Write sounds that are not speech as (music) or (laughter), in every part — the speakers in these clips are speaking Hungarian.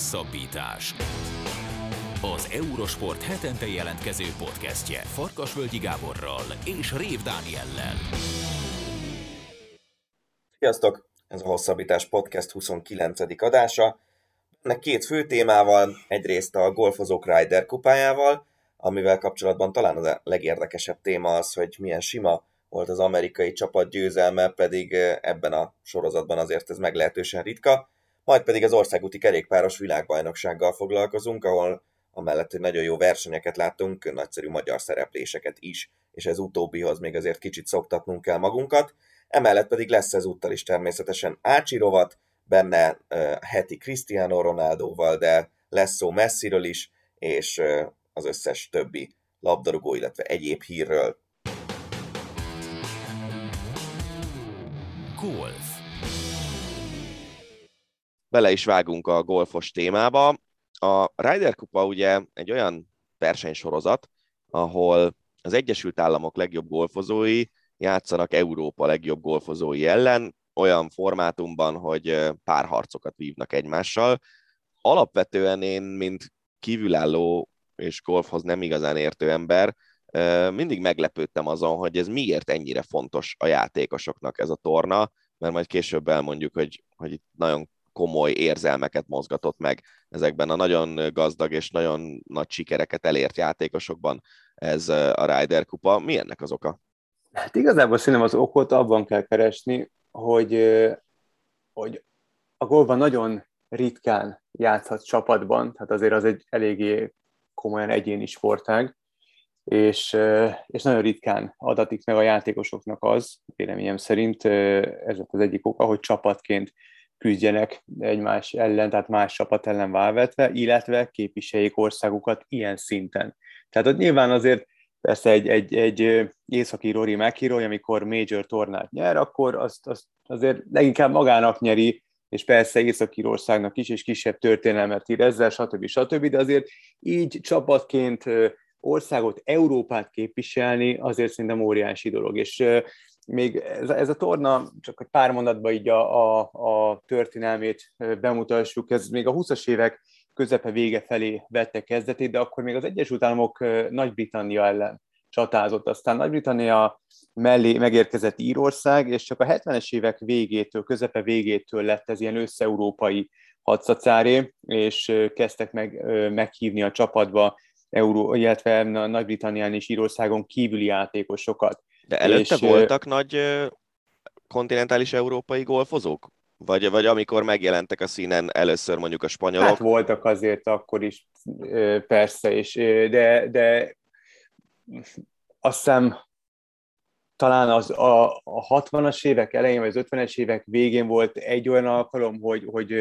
Hosszabbítás. Az Eurosport hetente jelentkező podcastje Farkasvölgyi Gáborral és Rév Dániellel. Sziasztok! Ez a Hosszabbítás Podcast 29. adása. Ennek két fő témával, egyrészt a golfozók Ryder kupájával, amivel kapcsolatban talán a legérdekesebb téma az, hogy milyen sima volt az amerikai csapat győzelme, pedig ebben a sorozatban azért ez meglehetősen ritka. Majd pedig az országúti kerékpáros világbajnoksággal foglalkozunk, ahol amellett, hogy nagyon jó versenyeket láttunk, nagyszerű magyar szerepléseket is, és ez utóbbihoz még azért kicsit szoktatnunk kell magunkat. Emellett pedig lesz ezúttal is természetesen Ácsi benne uh, heti Cristiano Ronaldoval, de lesz szó messziről is, és uh, az összes többi labdarúgó, illetve egyéb hírről. Golf. Bele is vágunk a golfos témába. A Ryder Kupa ugye egy olyan versenysorozat, ahol az Egyesült Államok legjobb golfozói játszanak Európa legjobb golfozói ellen, olyan formátumban, hogy párharcokat vívnak egymással. Alapvetően én, mint kívülálló és golfhoz nem igazán értő ember, mindig meglepődtem azon, hogy ez miért ennyire fontos a játékosoknak ez a torna, mert majd később elmondjuk, hogy, hogy itt nagyon komoly érzelmeket mozgatott meg ezekben a nagyon gazdag és nagyon nagy sikereket elért játékosokban ez a Ryder kupa. Mi ennek az oka? Hát igazából szerintem az okot abban kell keresni, hogy, hogy a golban nagyon ritkán játszhat csapatban, tehát azért az egy eléggé komolyan egyéni sportág, és, és nagyon ritkán adatik meg a játékosoknak az, véleményem szerint ez az egyik oka, hogy csapatként küzdjenek egymás ellen, tehát más csapat ellen válvetve, illetve képviseljék országukat ilyen szinten. Tehát ott nyilván azért persze egy, egy, egy északi Rory McIlroy, amikor major tornát nyer, akkor azt, azt azért leginkább magának nyeri, és persze Észak-Írországnak is, és kisebb történelmet ír ezzel, stb. stb. De azért így csapatként országot, Európát képviselni, azért szerintem óriási dolog. És még ez, ez a torna, csak egy pár mondatban így a, a, a történelmét bemutassuk, ez még a 20-as évek közepe vége felé vette kezdetét, de akkor még az Egyesült Államok Nagy-Britannia ellen csatázott. Aztán Nagy-Britannia mellé megérkezett Írország, és csak a 70-es évek végétől, közepe végétől lett ez ilyen összeurópai hadszacáré, és kezdtek meg meghívni a csapatba Euró, illetve Nagy-Britannián és Írországon kívüli játékosokat. De előtte és, voltak nagy kontinentális európai golfozók? Vagy, vagy amikor megjelentek a színen először mondjuk a spanyolok? Hát voltak azért akkor is, persze, és, de, de azt hiszem talán az a, a 60-as évek elején, vagy az 50-es évek végén volt egy olyan alkalom, hogy, hogy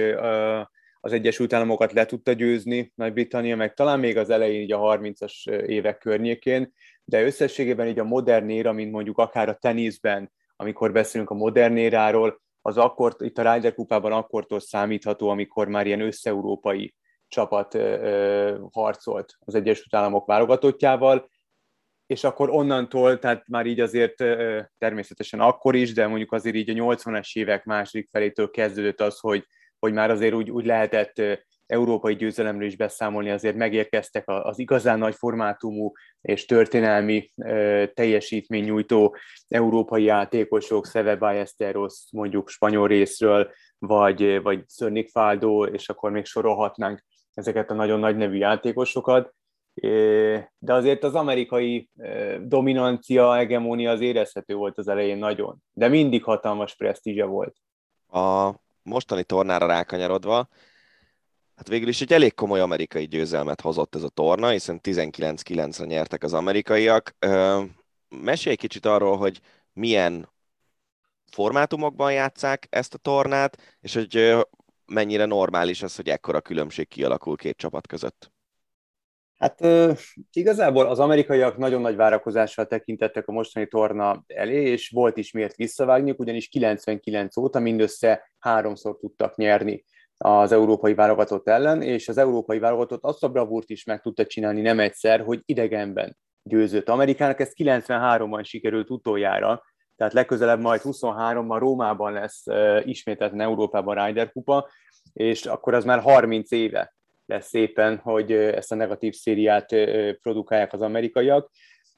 az Egyesült Államokat le tudta győzni Nagy-Britannia, meg talán még az elején, így a 30-as évek környékén, de összességében így a modern éra, mint mondjuk akár a teniszben, amikor beszélünk a modern éráról, az akkor, itt a Ryder kupában akkortól számítható, amikor már ilyen összeurópai csapat ö, harcolt az Egyesült Államok válogatottjával, és akkor onnantól, tehát már így azért ö, természetesen akkor is, de mondjuk azért így a 80-as évek második felétől kezdődött az, hogy, hogy már azért úgy, úgy lehetett európai győzelemről is beszámolni, azért megérkeztek az igazán nagy formátumú és történelmi teljesítmény nyújtó európai játékosok, Szeve Ballesteros mondjuk spanyol részről, vagy, vagy Szörnik Faldó, és akkor még sorolhatnánk ezeket a nagyon nagy nevű játékosokat. De azért az amerikai dominancia, hegemónia az érezhető volt az elején nagyon, de mindig hatalmas presztízse volt. A mostani tornára rákanyarodva, Hát végül is egy elég komoly amerikai győzelmet hozott ez a torna, hiszen 19-9-re nyertek az amerikaiak. Mesélj egy kicsit arról, hogy milyen formátumokban játszák ezt a tornát, és hogy mennyire normális az, hogy ekkora különbség kialakul két csapat között. Hát igazából az amerikaiak nagyon nagy várakozással tekintettek a mostani torna elé, és volt is miért visszavágniuk, ugyanis 99 óta mindössze háromszor tudtak nyerni az európai válogatott ellen, és az európai válogatott azt a bravúrt is meg tudta csinálni nem egyszer, hogy idegenben győzött Amerikának. Ez 93-ban sikerült utoljára, tehát legközelebb majd 23-ban Rómában lesz ismételten Európában Ryder Kupa, és akkor az már 30 éve lesz szépen, hogy ezt a negatív szériát produkálják az amerikaiak,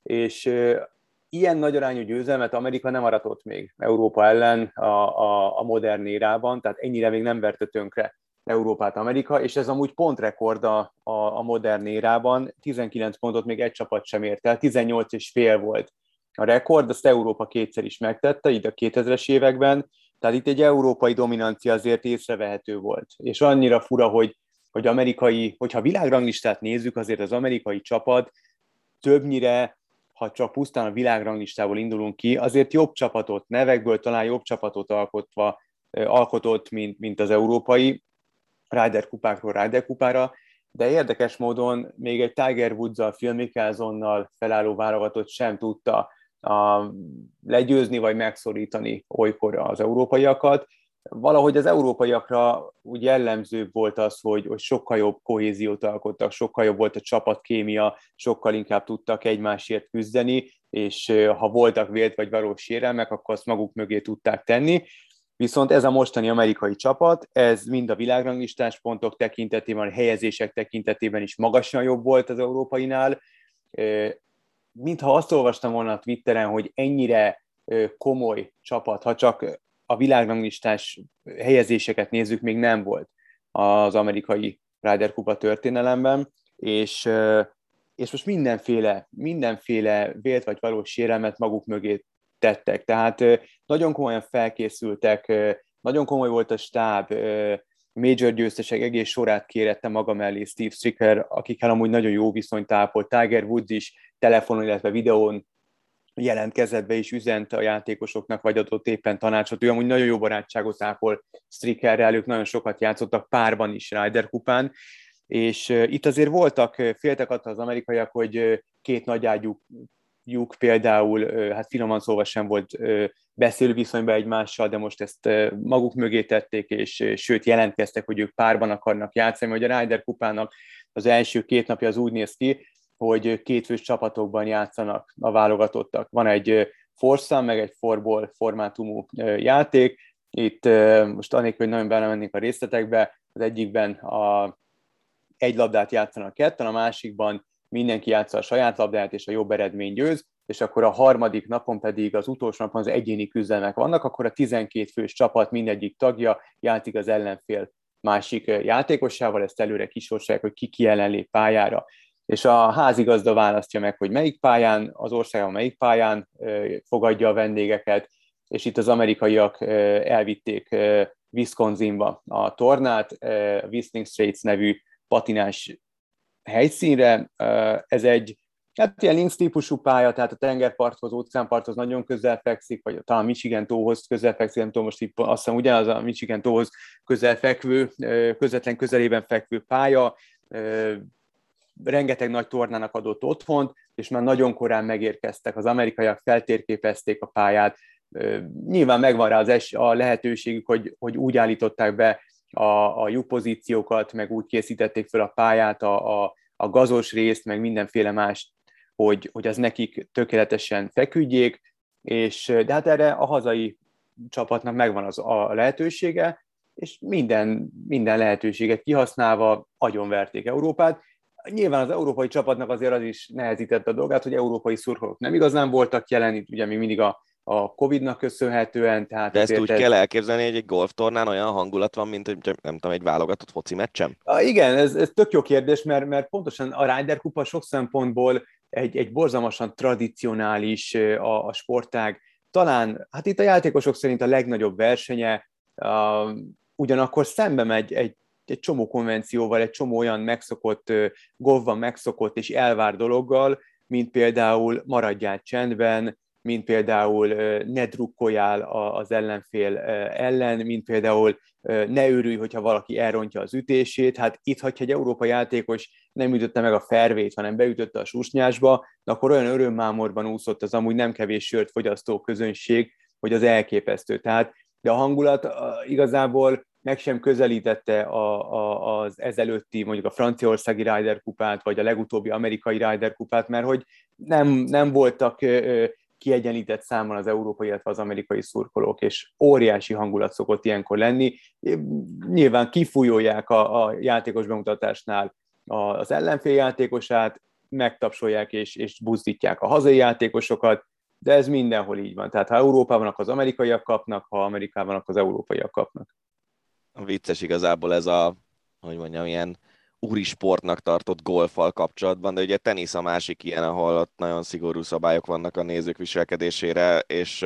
és ilyen nagy arányú győzelmet Amerika nem aratott még Európa ellen a, a, a modern érában, tehát ennyire még nem verte tönkre Európát Amerika, és ez amúgy pontrekord a, a, a modern érában, 19 pontot még egy csapat sem ért el, 18 és fél volt a rekord, azt Európa kétszer is megtette, így a 2000-es években, tehát itt egy európai dominancia azért észrevehető volt. És annyira fura, hogy, hogy amerikai, hogyha világranglistát nézzük, azért az amerikai csapat többnyire, ha csak pusztán a világranglistából indulunk ki, azért jobb csapatot, nevekből talán jobb csapatot alkotva, alkotott, mint, mint az európai, Ryder kupákról Ryder kupára, de érdekes módon még egy Tiger Woods-zal, Phil Mickelsonnal felálló válogatott sem tudta a, legyőzni vagy megszorítani olykor az európaiakat. Valahogy az európaiakra úgy jellemzőbb volt az, hogy, hogy sokkal jobb kohéziót alkottak, sokkal jobb volt a csapatkémia, sokkal inkább tudtak egymásért küzdeni, és ha voltak vélt vagy valós sérelmek, akkor azt maguk mögé tudták tenni. Viszont ez a mostani amerikai csapat, ez mind a világranglistás pontok tekintetében, a helyezések tekintetében is magasan jobb volt az európainál. Mintha azt olvastam volna a Twitteren, hogy ennyire komoly csapat, ha csak a világranglistás helyezéseket nézzük, még nem volt az amerikai Ryder Kupa történelemben, és, és most mindenféle, mindenféle vélt vagy valós sérelmet maguk mögé tettek. Tehát nagyon komolyan felkészültek, nagyon komoly volt a stáb, major győztesek egész sorát kérette maga mellé Steve Stricker, akikkel amúgy nagyon jó viszonyt ápolt. Tiger Woods is telefonon, illetve videón jelentkezett be és üzent a játékosoknak, vagy adott éppen tanácsot. Ő amúgy nagyon jó barátságot ápol Strickerrel, ők nagyon sokat játszottak párban is Ryder kupán, és itt azért voltak, féltek attól az amerikaiak, hogy két nagyágyú lyuk például, hát finoman szóval sem volt beszélő viszonyban egymással, de most ezt maguk mögé tették, és sőt jelentkeztek, hogy ők párban akarnak játszani, hogy a Ryder kupának az első két napja az úgy néz ki, hogy kétfős csapatokban játszanak a válogatottak. Van egy forszám, meg egy forball formátumú játék. Itt most annélkül, hogy nagyon belemennénk a részletekbe, az egyikben a, egy labdát játszanak ketten, a másikban mindenki játsza a saját labdáját, és a jobb eredmény győz, és akkor a harmadik napon pedig az utolsó napon az egyéni küzdelmek vannak, akkor a 12 fős csapat mindegyik tagja játszik az ellenfél másik játékosával, ezt előre kisorsolják, hogy ki ki jelenlép pályára. És a házigazda választja meg, hogy melyik pályán, az országban melyik pályán fogadja a vendégeket, és itt az amerikaiak elvitték Wisconsinba a tornát, a Whistling Straits nevű patinás helyszínre. Ez egy hát ilyen links típusú pálya, tehát a tengerparthoz, óceánparthoz nagyon közel fekszik, vagy talán Michigan tóhoz közel fekszik, nem tudom, most itt azt hiszem ugyanaz a Michigan tóhoz közel fekvő, közvetlen közelében fekvő pálya, rengeteg nagy tornának adott otthont, és már nagyon korán megérkeztek. Az amerikaiak feltérképezték a pályát, nyilván megvan rá az es, a lehetőségük, hogy, hogy úgy állították be a, a lyuk pozíciókat, meg úgy készítették fel a pályát, a, a, a gazos részt, meg mindenféle más, hogy, hogy az nekik tökéletesen feküdjék, és de hát erre a hazai csapatnak megvan az a lehetősége, és minden, minden lehetőséget kihasználva agyonverték Európát. Nyilván az európai csapatnak azért az is nehezítette a dolgát, hogy európai szurkolók nem igazán voltak jelen, itt ugye még mindig a a Covid-nak köszönhetően. Tehát De ezt úgy ez... kell elképzelni, hogy egy golftornán olyan hangulat van, mint hogy nem tudom, egy válogatott foci meccsem? A, igen, ez, ez tök jó kérdés, mert, mert pontosan a Ryder Kupa sok szempontból egy, egy borzalmasan tradicionális a, a sportág. Talán, hát itt a játékosok szerint a legnagyobb versenye, a, ugyanakkor szembe megy egy, egy csomó konvencióval, egy csomó olyan megszokott, golfban megszokott és elvár dologgal, mint például maradjál csendben, mint például ne drukkoljál az ellenfél ellen, mint például ne örülj, hogyha valaki elrontja az ütését. Hát itt, hogyha egy európai játékos nem ütötte meg a fervét, hanem beütötte a susnyásba, akkor olyan örömmámorban úszott az amúgy nem kevés sört fogyasztó közönség, hogy az elképesztő. Tehát, de a hangulat igazából meg sem közelítette a, a, az ezelőtti, mondjuk a franciaországi Ryder kupát, vagy a legutóbbi amerikai Ryder kupát, mert hogy nem, nem voltak kiegyenlített számon az európai, illetve az amerikai szurkolók, és óriási hangulat szokott ilyenkor lenni. Nyilván kifújolják a, a játékos bemutatásnál az ellenfél játékosát, megtapsolják és, és buzdítják a hazai játékosokat, de ez mindenhol így van. Tehát ha Európában, az amerikaiak kapnak, ha Amerikában, az európaiak kapnak. Vicces igazából ez a, hogy mondjam, ilyen úri sportnak tartott golfal kapcsolatban, de ugye tenisz a másik ilyen, ahol ott nagyon szigorú szabályok vannak a nézők viselkedésére, és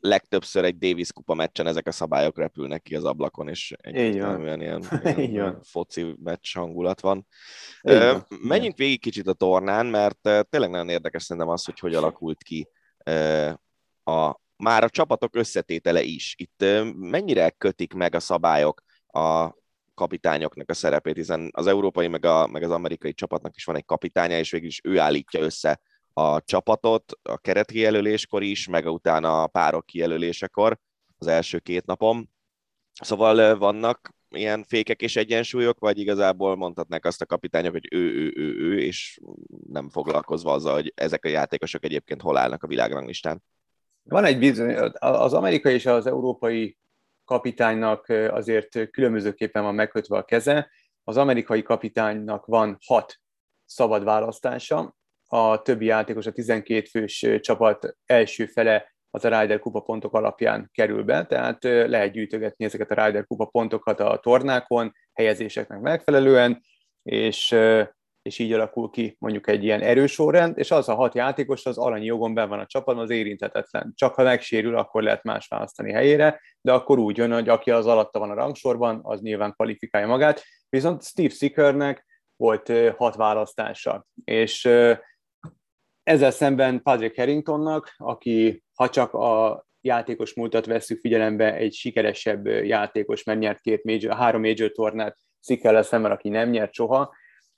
legtöbbször egy Davis kupa meccsen ezek a szabályok repülnek ki az ablakon, és egy ilyen, (laughs) ilyen, ilyen foci meccs hangulat van. van. Menjünk végig kicsit a tornán, mert tényleg nagyon érdekes szerintem az, hogy hogy alakult ki a, már a csapatok összetétele is. Itt mennyire kötik meg a szabályok a kapitányoknak a szerepét, hiszen az európai meg, a, meg az amerikai csapatnak is van egy kapitánya, és végül is ő állítja össze a csapatot a keretkijelöléskor is, meg utána a párok kijelölésekor az első két napon. Szóval vannak ilyen fékek és egyensúlyok, vagy igazából mondhatnák azt a kapitányok, hogy ő, ő, ő, ő, és nem foglalkozva azzal, hogy ezek a játékosok egyébként hol állnak a világranglistán? Van egy bizony, az amerikai és az európai kapitánynak azért különbözőképpen van megkötve a keze. Az amerikai kapitánynak van hat szabad választása, a többi játékos, a 12 fős csapat első fele az a Ryder Kupa pontok alapján kerül be, tehát lehet gyűjtögetni ezeket a Ryder Kupa pontokat a tornákon, helyezéseknek megfelelően, és, és így alakul ki mondjuk egy ilyen erős sorrend, és az a hat játékos az aranyi jogon ben van a csapatban, az érintetetlen. Csak ha megsérül, akkor lehet más választani helyére, de akkor úgy jön, hogy aki az alatta van a rangsorban, az nyilván kvalifikálja magát. Viszont Steve Sickernek volt hat választása, és ezzel szemben Patrick Harringtonnak, aki ha csak a játékos múltat veszük figyelembe, egy sikeresebb játékos, mert nyert két major, három major tornát, Szikkel szemben, aki nem nyert soha,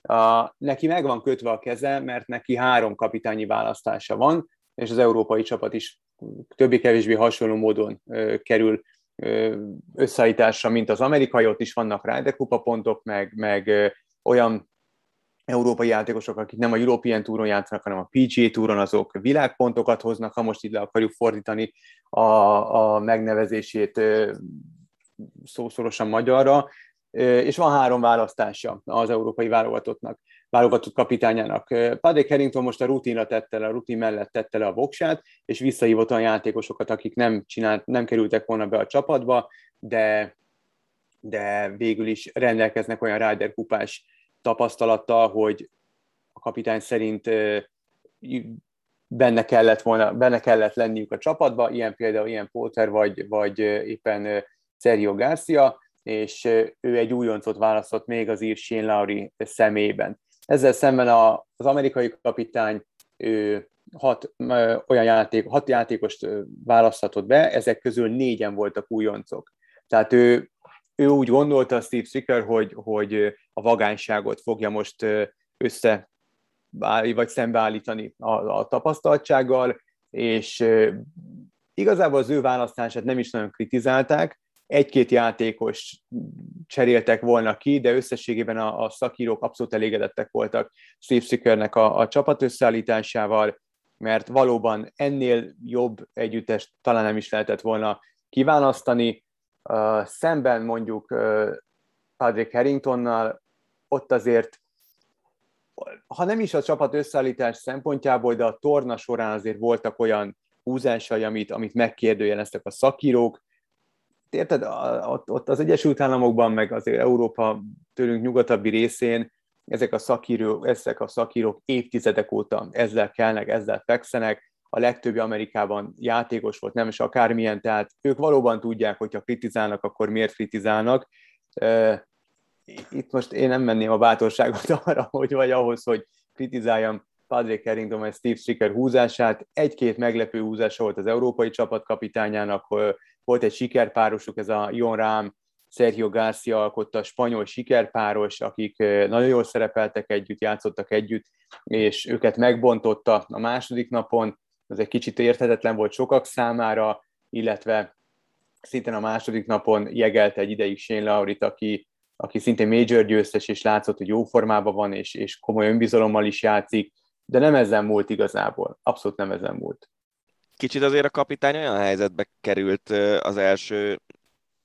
a, neki meg van kötve a keze, mert neki három kapitányi választása van, és az európai csapat is többé-kevésbé hasonló módon ö, kerül ö, összeállításra, mint az amerikai, ott is vannak Ryder pontok, meg, meg ö, olyan európai játékosok, akik nem a European Touron játszanak, hanem a PGA Touron, azok világpontokat hoznak, ha most itt le akarjuk fordítani a, a megnevezését szószorosan magyarra, és van három választása az európai válogatottnak, válogatott kapitányának. Padek Harrington most a rutinra tette le, a rutin mellett tette le a voksát, és visszahívott olyan játékosokat, akik nem, csinált, nem kerültek volna be a csapatba, de, de végül is rendelkeznek olyan Ryder kupás tapasztalattal, hogy a kapitány szerint benne kellett, volna, benne kellett lenniük a csapatba, ilyen például ilyen Potter vagy, vagy éppen Sergio Garcia, és ő egy újoncot választott még az ír Shane Lowry szemében. Ezzel szemben a, az amerikai kapitány ő hat, olyan játék, hat játékost választhatott be, ezek közül négyen voltak újoncok. Tehát ő ő úgy gondolta, Steve Stricker, hogy, hogy a vagányságot fogja most össze vagy szembeállítani a, a tapasztaltsággal, és igazából az ő választását nem is nagyon kritizálták, egy-két játékos cseréltek volna ki, de összességében a, a szakírók abszolút elégedettek voltak Steve Sickernek a, a csapat összeállításával, mert valóban ennél jobb együttest talán nem is lehetett volna kiválasztani, Uh, szemben mondjuk uh, Patrick Harringtonnal, ott azért, ha nem is a csapat összeállítás szempontjából, de a torna során azért voltak olyan húzásai, amit, amit megkérdőjeleztek a szakírók. Érted, ott, ott az Egyesült Államokban, meg azért Európa tőlünk nyugatabbi részén ezek a szakírók, ezek a szakírók évtizedek óta ezzel kelnek, ezzel fekszenek, a legtöbbi Amerikában játékos volt, nem is akármilyen, tehát ők valóban tudják, hogyha kritizálnak, akkor miért kritizálnak. Itt most én nem menném a bátorságot (laughs) arra, hogy vagy ahhoz, hogy kritizáljam Patrick Harrington vagy Steve Stricker húzását. Egy-két meglepő húzása volt az európai csapat kapitányának, volt egy sikerpárosuk, ez a Jon Rám, Sergio Garcia alkotta a spanyol sikerpáros, akik nagyon jól szerepeltek együtt, játszottak együtt, és őket megbontotta a második napon ez egy kicsit érthetetlen volt sokak számára, illetve szintén a második napon jegelte egy ideig Shane Laurit, aki, aki szintén major győztes, és látszott, hogy jó formában van, és, és komoly önbizalommal is játszik, de nem ezen múlt igazából, abszolút nem ezen múlt. Kicsit azért a kapitány olyan helyzetbe került az első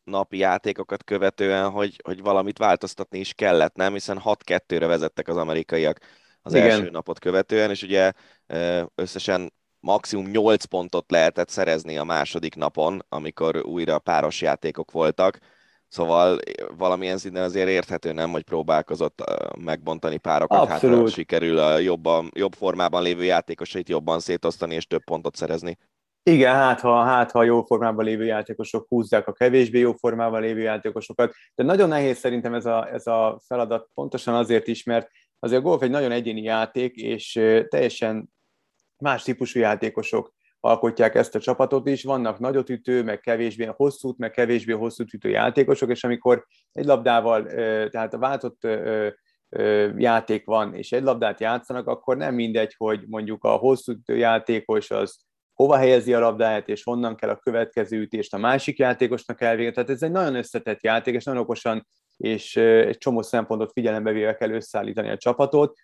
napi játékokat követően, hogy, hogy valamit változtatni is kellett, nem? Hiszen 6-2-re vezettek az amerikaiak az Igen. első napot követően, és ugye összesen maximum 8 pontot lehetett szerezni a második napon, amikor újra páros játékok voltak. Szóval valamilyen szinten azért érthető, nem, hogy próbálkozott megbontani párokat, hát, Abszolút. hát sikerül a jobban, jobb formában lévő játékosait jobban szétosztani és több pontot szerezni. Igen, hát ha, hát ha jó formában lévő játékosok húzzák a kevésbé jó formában lévő játékosokat, de nagyon nehéz szerintem ez a, ez a feladat pontosan azért is, mert azért a golf egy nagyon egyéni játék, és teljesen más típusú játékosok alkotják ezt a csapatot is, vannak nagyot ütő, meg kevésbé hosszút, meg kevésbé hosszú ütő játékosok, és amikor egy labdával, tehát a váltott játék van, és egy labdát játszanak, akkor nem mindegy, hogy mondjuk a hosszú játékos az hova helyezi a labdáját, és honnan kell a következő ütést a másik játékosnak elvégezni. Tehát ez egy nagyon összetett játék, és nagyon okosan és egy csomó szempontot figyelembe véve kell összeállítani a csapatot.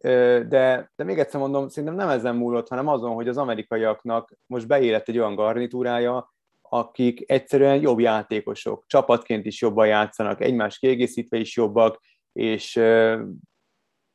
De, de még egyszer mondom, szerintem nem ezen múlott, hanem azon, hogy az amerikaiaknak most beérett egy olyan garnitúrája, akik egyszerűen jobb játékosok, csapatként is jobban játszanak, egymás kiegészítve is jobbak, és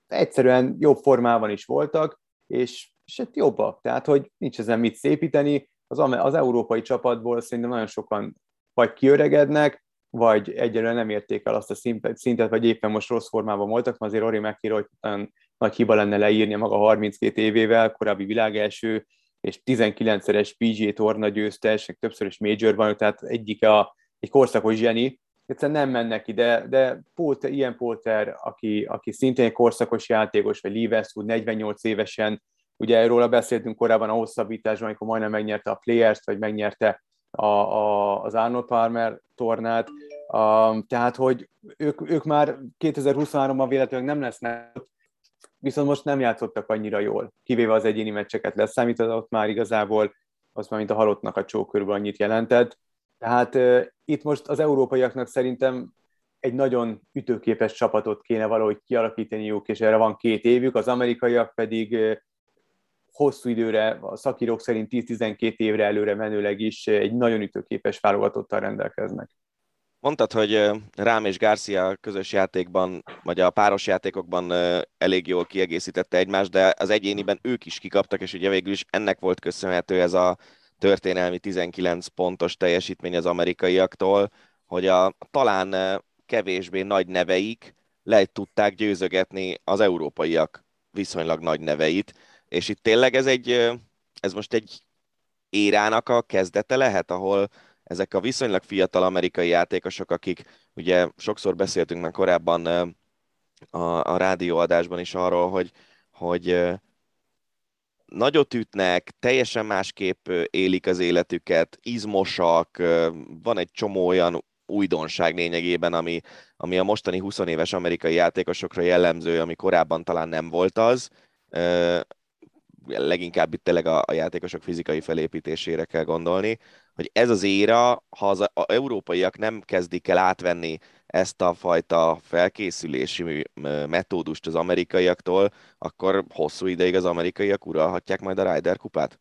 egyszerűen jobb formában is voltak, és és hát jobbak. Tehát, hogy nincs ezen mit szépíteni. Az, az európai csapatból szerintem nagyon sokan vagy kiöregednek, vagy egyelőre nem érték el azt a szintet, vagy éppen most rossz formában voltak, mert azért Ori nagyon nagy hiba lenne leírni maga 32 évével, korábbi világelső, és 19-szeres PGA torna győztes, többször is majorban, tehát egyik a, egy korszakos zseni, egyszerűen nem mennek ide, de Póter, ilyen Póter, aki, aki szintén egy korszakos játékos, vagy Lee Westwood 48 évesen Ugye erről beszéltünk korábban a hosszabbításban, amikor majdnem megnyerte a Players-t, vagy megnyerte a, a, az Arnold Palmer tornát. Um, tehát, hogy ők, ők már 2023-ban véletlenül nem lesznek, viszont most nem játszottak annyira jól, kivéve az egyéni meccseket leszámított, már igazából az már, mint a halottnak a csókörben annyit jelentett. Tehát uh, itt most az európaiaknak szerintem egy nagyon ütőképes csapatot kéne valahogy kialakítaniuk, és erre van két évük, az amerikaiak pedig hosszú időre, a szakírók szerint 10-12 évre előre menőleg is egy nagyon ütőképes válogatottal rendelkeznek. Mondtad, hogy Rám és Garcia közös játékban, vagy a páros játékokban elég jól kiegészítette egymást, de az egyéniben ők is kikaptak, és ugye végül is ennek volt köszönhető ez a történelmi 19 pontos teljesítmény az amerikaiaktól, hogy a talán kevésbé nagy neveik le tudták győzögetni az európaiak viszonylag nagy neveit. És itt tényleg ez egy, ez most egy érának a kezdete lehet, ahol ezek a viszonylag fiatal amerikai játékosok, akik ugye sokszor beszéltünk már korábban a, a rádióadásban is arról, hogy, hogy nagyot ütnek, teljesen másképp élik az életüket, izmosak, van egy csomó olyan újdonság lényegében, ami, ami a mostani 20 éves amerikai játékosokra jellemző, ami korábban talán nem volt az. Leginkább itt tényleg a, a játékosok fizikai felépítésére kell gondolni, hogy ez az éra, ha az a, a európaiak nem kezdik el átvenni ezt a fajta felkészülési metódust az amerikaiaktól, akkor hosszú ideig az amerikaiak uralhatják majd a Ryder kupát?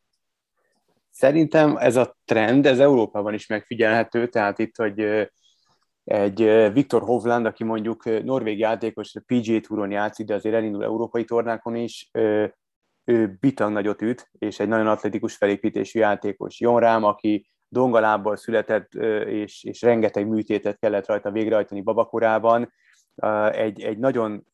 Szerintem ez a trend, ez Európában is megfigyelhető, tehát itt, hogy egy Viktor Hovland, aki mondjuk norvég játékos, PGA Touron játszik, de azért elindul európai tornákon is, ő bitang nagyot üt, és egy nagyon atletikus felépítésű játékos. Jon Rám, aki dongalábbal született, és, és rengeteg műtétet kellett rajta végrehajtani babakorában, egy, egy nagyon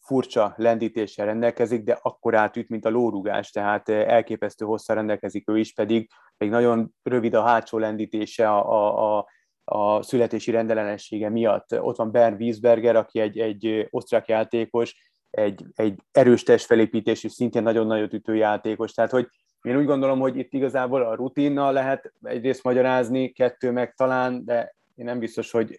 furcsa lendítéssel rendelkezik, de akkor átüt, mint a lórugás, tehát elképesztő hosszá rendelkezik ő is, pedig, pedig nagyon rövid a hátsó lendítése a, a, a születési rendellenessége miatt. Ott van Bernd Wiesberger, aki egy, egy osztrák játékos, egy, egy erős testfelépítésű, szintén nagyon nagyot ütő játékos. Tehát, hogy én úgy gondolom, hogy itt igazából a rutinnal lehet egyrészt magyarázni, kettő meg talán, de én nem biztos, hogy,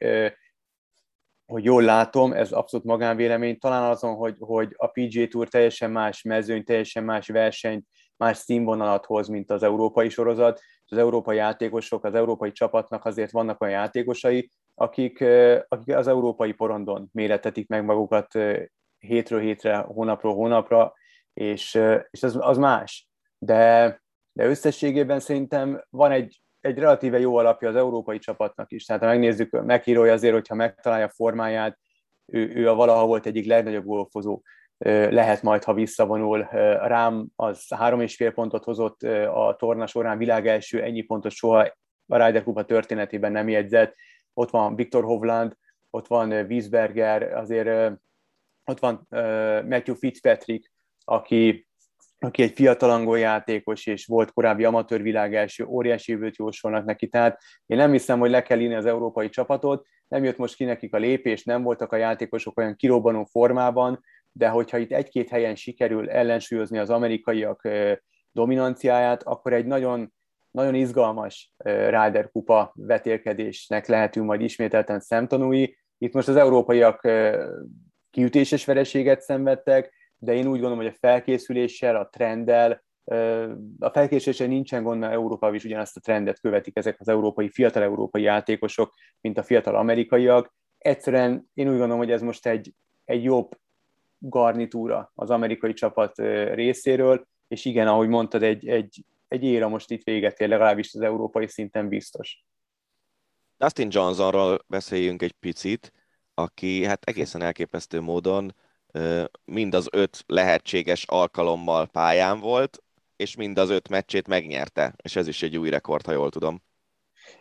hogy jól látom, ez abszolút magánvélemény, talán azon, hogy, hogy a PGA Tour teljesen más mezőny, teljesen más versenyt, más színvonalat hoz, mint az európai sorozat, az európai játékosok, az európai csapatnak azért vannak olyan játékosai, akik, akik az európai porondon méretetik meg magukat hétről hétre, hónapról hónapra, és, és az, az más. De de összességében szerintem van egy, egy relatíve jó alapja az európai csapatnak is. Tehát ha megnézzük, megírója azért, hogyha megtalálja formáját, ő, ő a valaha volt egyik legnagyobb golfozó lehet majd, ha visszavonul. Rám az három és fél pontot hozott a torna során, világ első ennyi pontot soha a Ryder Kupa történetében nem jegyzett. Ott van Viktor Hovland, ott van Wiesberger, azért ott van Matthew Fitzpatrick, aki, aki egy fiatal angol játékos, és volt korábbi amatőr világ első, óriási jövőt jósolnak neki, tehát én nem hiszem, hogy le kell írni az európai csapatot, nem jött most ki nekik a lépés, nem voltak a játékosok olyan kirobbanó formában, de hogyha itt egy-két helyen sikerül ellensúlyozni az amerikaiak dominanciáját, akkor egy nagyon, nagyon izgalmas Ryder kupa vetélkedésnek lehetünk majd ismételten szemtanúi. Itt most az európaiak kiütéses vereséget szenvedtek, de én úgy gondolom, hogy a felkészüléssel, a trenddel, a felkészüléssel nincsen gond, mert Európa is ugyanazt a trendet követik ezek az európai, fiatal európai játékosok, mint a fiatal amerikaiak. Egyszerűen én úgy gondolom, hogy ez most egy, egy jobb garnitúra az amerikai csapat részéről, és igen, ahogy mondtad, egy, egy, egy éra most itt véget ér, legalábbis az európai szinten biztos. Dustin Johnsonról beszéljünk egy picit, aki hát egészen elképesztő módon mind az öt lehetséges alkalommal pályán volt, és mind az öt meccsét megnyerte, és ez is egy új rekord, ha jól tudom.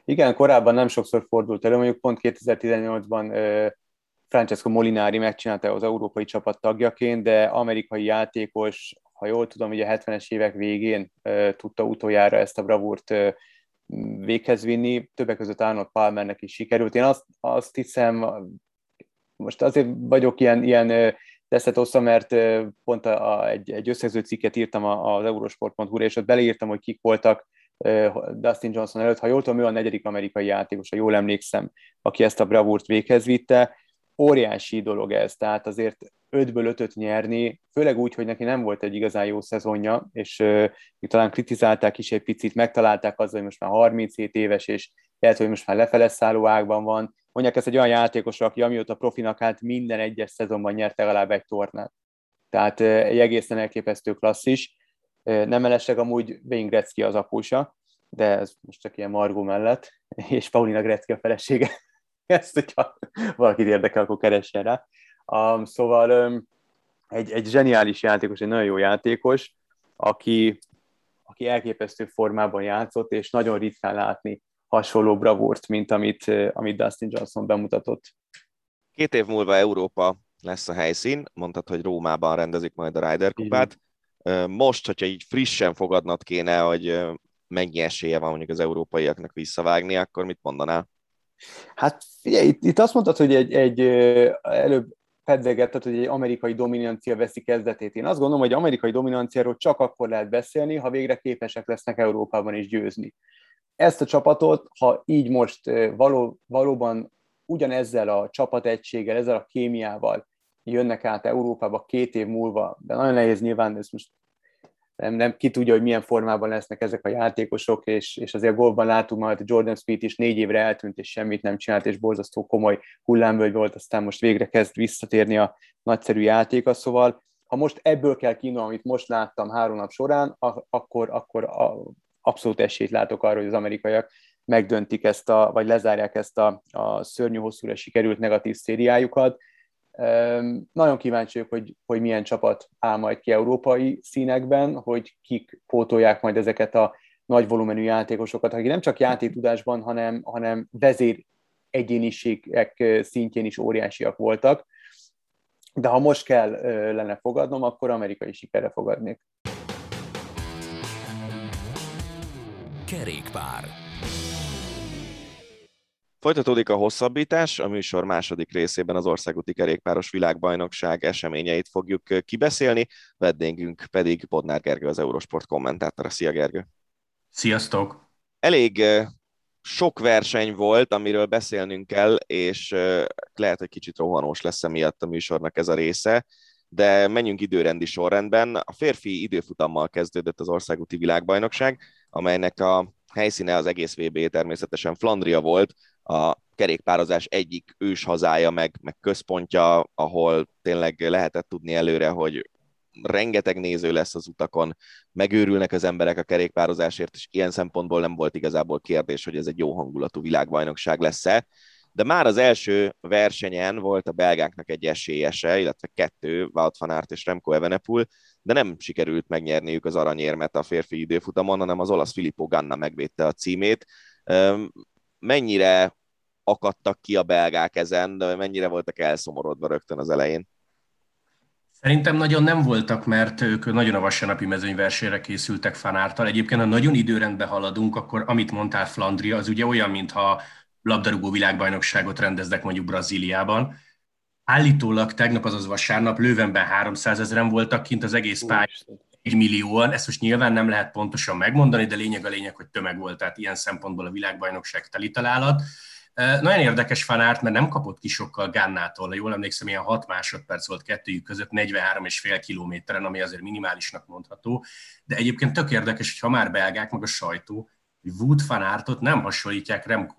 Igen, korábban nem sokszor fordult elő, mondjuk pont 2018-ban Francesco Molinari megcsinálta az európai csapat tagjaként, de amerikai játékos, ha jól tudom, ugye a 70-es évek végén tudta utoljára ezt a bravúrt véghez vinni, többek között Arnold Palmernek is sikerült. Én azt, azt hiszem, most azért vagyok ilyen, ilyen tesztet oszta, mert pont a, a, egy, egy összegző cikket írtam az eurosport.hu-ra, és ott beleírtam, hogy kik voltak Dustin Johnson előtt. Ha jól tudom, ő a negyedik amerikai játékos, ha jól emlékszem, aki ezt a bravúrt véghez vitte óriási dolog ez, tehát azért ötből ötöt nyerni, főleg úgy, hogy neki nem volt egy igazán jó szezonja, és uh, talán kritizálták is egy picit, megtalálták azzal, hogy most már 37 éves, és lehet, hogy most már lefele szálló ágban van. Mondják ezt egy olyan játékos, aki amióta profinak állt, minden egyes szezonban nyert legalább egy tornát. Tehát egy egészen elképesztő klasszis. Nem mellesleg amúgy Wayne Gretzky az apusa, de ez most csak ilyen Margó mellett, (laughs) és Paulina Gretzky a felesége. (laughs) ezt, hogyha valakit érdekel, akkor keressen rá. Um, szóval um, egy, egy zseniális játékos, egy nagyon jó játékos, aki, aki elképesztő formában játszott, és nagyon ritkán látni hasonló bravúrt, mint amit, amit Dustin Johnson bemutatott. Két év múlva Európa lesz a helyszín, mondtad, hogy Rómában rendezik majd a Ryder kupát. Most, hogyha így frissen fogadnod kéne, hogy mennyi esélye van mondjuk az európaiaknak visszavágni, akkor mit mondanál? Hát figyelj, itt, itt azt mondtad, hogy egy, egy előbb pedzegetted, hogy egy amerikai dominancia veszi kezdetét. Én azt gondolom, hogy amerikai dominanciáról csak akkor lehet beszélni, ha végre képesek lesznek Európában is győzni. Ezt a csapatot, ha így most való, valóban ugyanezzel a csapategységgel, ezzel a kémiával jönnek át Európába két év múlva, de nagyon nehéz nyilván, ezt most nem, nem ki tudja, hogy milyen formában lesznek ezek a játékosok, és, és azért golfban látunk majd, Jordan Speed is négy évre eltűnt, és semmit nem csinált, és borzasztó komoly hullámvölgy volt, aztán most végre kezd visszatérni a nagyszerű játéka, szóval ha most ebből kell kiindulni, amit most láttam három nap során, akkor, akkor a, abszolút esélyt látok arra, hogy az amerikaiak megdöntik ezt a, vagy lezárják ezt a, a szörnyű hosszúra sikerült negatív szériájukat, nagyon kíváncsi vagyok, hogy, hogy milyen csapat áll majd ki európai színekben, hogy kik pótolják majd ezeket a nagy volumenű játékosokat, akik nem csak játéktudásban, hanem, hanem vezér egyéniségek szintjén is óriásiak voltak. De ha most kell lenne fogadnom, akkor amerikai sikerre fogadnék. Kerékpár. Folytatódik a hosszabbítás, a műsor második részében az országúti kerékpáros világbajnokság eseményeit fogjuk kibeszélni, vendégünk pedig Bodnár Gergő, az Eurosport kommentátora. Szia Gergő! Sziasztok! Elég sok verseny volt, amiről beszélnünk kell, és lehet, hogy kicsit rohanós lesz emiatt a műsornak ez a része, de menjünk időrendi sorrendben. A férfi időfutammal kezdődött az országúti világbajnokság, amelynek a helyszíne az egész VB természetesen Flandria volt, a kerékpározás egyik ős hazája, meg, meg központja, ahol tényleg lehetett tudni előre, hogy rengeteg néző lesz az utakon, megőrülnek az emberek a kerékpározásért, és ilyen szempontból nem volt igazából kérdés, hogy ez egy jó hangulatú világbajnokság lesz-e. De már az első versenyen volt a belgáknak egy esélyese, illetve kettő, Wout van Aert és Remco Evenepoel, de nem sikerült megnyerniük az aranyérmet a férfi időfutamon, hanem az olasz Filippo Ganna megvédte a címét. Mennyire akadtak ki a belgák ezen, mennyire voltak elszomorodva rögtön az elején? Szerintem nagyon nem voltak, mert ők nagyon a vasárnapi mezőnyversenyre készültek fanártal. Egyébként, ha nagyon időrendbe haladunk, akkor amit mondtál Flandria, az ugye olyan, mintha labdarúgó világbajnokságot rendeznek mondjuk Brazíliában. Állítólag tegnap, azaz vasárnap Lővenben 300 ezeren voltak kint az egész pályán, egy millióan, ezt most nyilván nem lehet pontosan megmondani, de lényeg a lényeg, hogy tömeg volt, tehát ilyen szempontból a világbajnokság teli találat. Nagyon érdekes fanárt, mert nem kapott ki sokkal Gannától, jól emlékszem, ilyen 6 másodperc volt kettőjük között 43,5 kilométeren, ami azért minimálisnak mondható, de egyébként tök érdekes, hogy ha már belgák, meg a sajtó, hogy Wood fanártot nem hasonlítják Remco,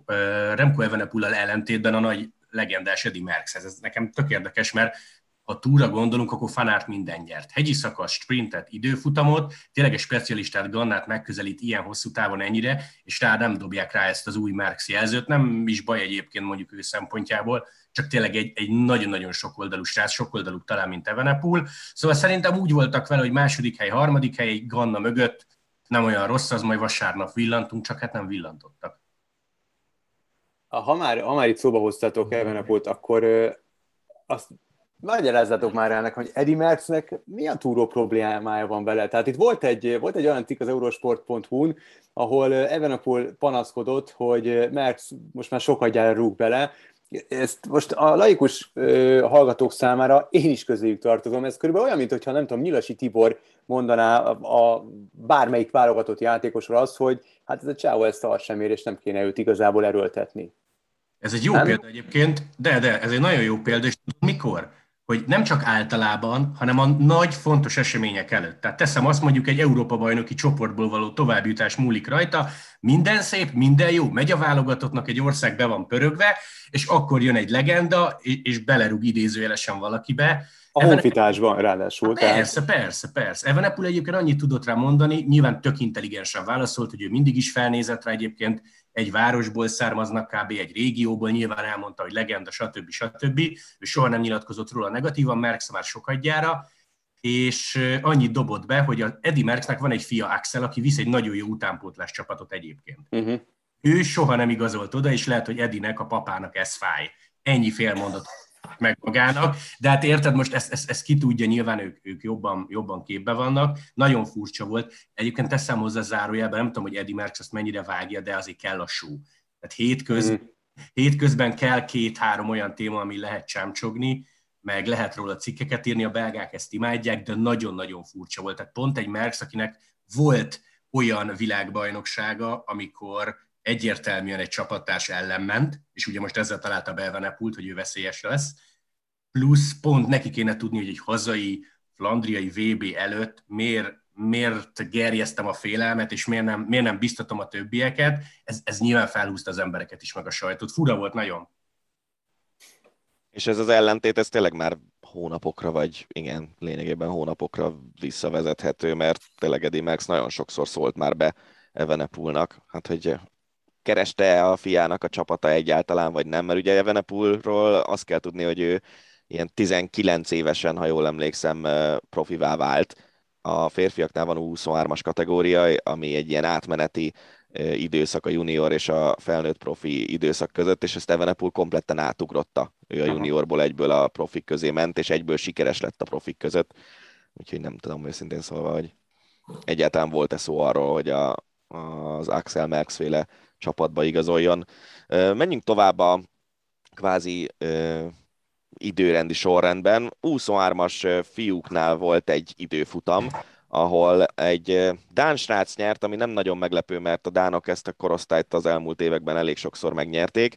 Remco Evenepoel ellentétben a nagy legendás Eddie Merckx. Ez nekem tök érdekes, mert ha túra gondolunk, akkor Fanárt minden nyert. Hegyi szakasz, sprintet, időfutamot, tényleg egy specialistát Gannát megközelít ilyen hosszú távon ennyire, és rá nem dobják rá ezt az új Marx jelzőt. Nem is baj egyébként mondjuk ő szempontjából, csak tényleg egy, egy nagyon-nagyon sokoldalú srác, sokoldalú talán, mint Evenepul. Szóval szerintem úgy voltak vele, hogy második hely, harmadik hely, Ganna mögött nem olyan rossz, az majd vasárnap villantunk, csak hát nem villantottak. Ha már, ha már itt szóba hoztatok Evenepult, akkor azt Magyarázzatok már ennek, hogy Eddie Merckxnek milyen túró problémája van vele. Tehát itt volt egy, volt egy olyan cikk az eurosport.hu-n, ahol Evenepoel panaszkodott, hogy Merckx most már sokat rúg bele, ezt most a laikus ö, hallgatók számára én is közéjük tartozom. Ez körülbelül olyan, mintha nem tudom, Nyilasi Tibor mondaná a, a bármelyik válogatott játékosra azt, hogy hát ez a csáó ezt szar sem ér, és nem kéne őt igazából erőltetni. Ez egy jó nem? példa egyébként, de, de, ez egy nagyon jó példa, és tudod mikor? hogy nem csak általában, hanem a nagy, fontos események előtt. Tehát teszem azt mondjuk egy Európa-bajnoki csoportból való továbbjutás múlik rajta, minden szép, minden jó, megy a válogatottnak, egy ország be van pörögve, és akkor jön egy legenda, és belerúg idézőjelesen valakibe. A honfitásban ráadásul. Persze, tehát... persze, persze. Evenepul egyébként annyit tudott rá mondani, nyilván tök intelligensen válaszolt, hogy ő mindig is felnézett rá egyébként, egy városból származnak, kb. egy régióból, nyilván elmondta, hogy legenda, stb. stb. Ő soha nem nyilatkozott róla negatívan, Merckx már sokadjára, és annyit dobott be, hogy az Eddie Merckxnek van egy fia Axel, aki visz egy nagyon jó utánpótlás csapatot egyébként. Uh-huh. Ő soha nem igazolt oda, és lehet, hogy Edinek, a papának ez fáj. Ennyi félmondat meg magának, de hát érted, most ezt, ezt, ezt ki tudja, nyilván ők, ők jobban, jobban képbe vannak. Nagyon furcsa volt. Egyébként teszem hozzá zárójelben, nem tudom, hogy Eddie Merckx azt mennyire vágja, de azért kell a show. Tehát hétköz, mm. hétközben kell két-három olyan téma, ami lehet csámcsogni, meg lehet róla cikkeket írni, a belgák ezt imádják, de nagyon-nagyon furcsa volt. Tehát pont egy Merckx, akinek volt olyan világbajnoksága, amikor egyértelműen egy csapattárs ellen ment, és ugye most ezzel találta be Evenepult, hogy ő veszélyes lesz, plusz pont neki kéne tudni, hogy egy hazai flandriai VB előtt miért, miért gerjeztem a félelmet, és miért nem, miért nem biztatom a többieket, ez, ez nyilván felhúzta az embereket is, meg a sajtót. Fura volt nagyon. És ez az ellentét, ez tényleg már hónapokra, vagy igen, lényegében hónapokra visszavezethető, mert tényleg Eddie Max nagyon sokszor szólt már be Evenepulnak, hát hogy kereste a fiának a csapata egyáltalán, vagy nem, mert ugye Evenepulról azt kell tudni, hogy ő ilyen 19 évesen, ha jól emlékszem, profivá vált. A férfiaknál van 23-as kategória, ami egy ilyen átmeneti időszak a junior és a felnőtt profi időszak között, és ezt Evenepul kompletten átugrotta. Ő a juniorból egyből a profik közé ment, és egyből sikeres lett a profik között. Úgyhogy nem tudom őszintén szólva, hogy egyáltalán volt-e szó arról, hogy a, az Axel Merckx féle csapatba igazoljon. Menjünk tovább a kvázi időrendi sorrendben. 23-as fiúknál volt egy időfutam, ahol egy Dán srác nyert, ami nem nagyon meglepő, mert a Dánok ezt a korosztályt az elmúlt években elég sokszor megnyerték,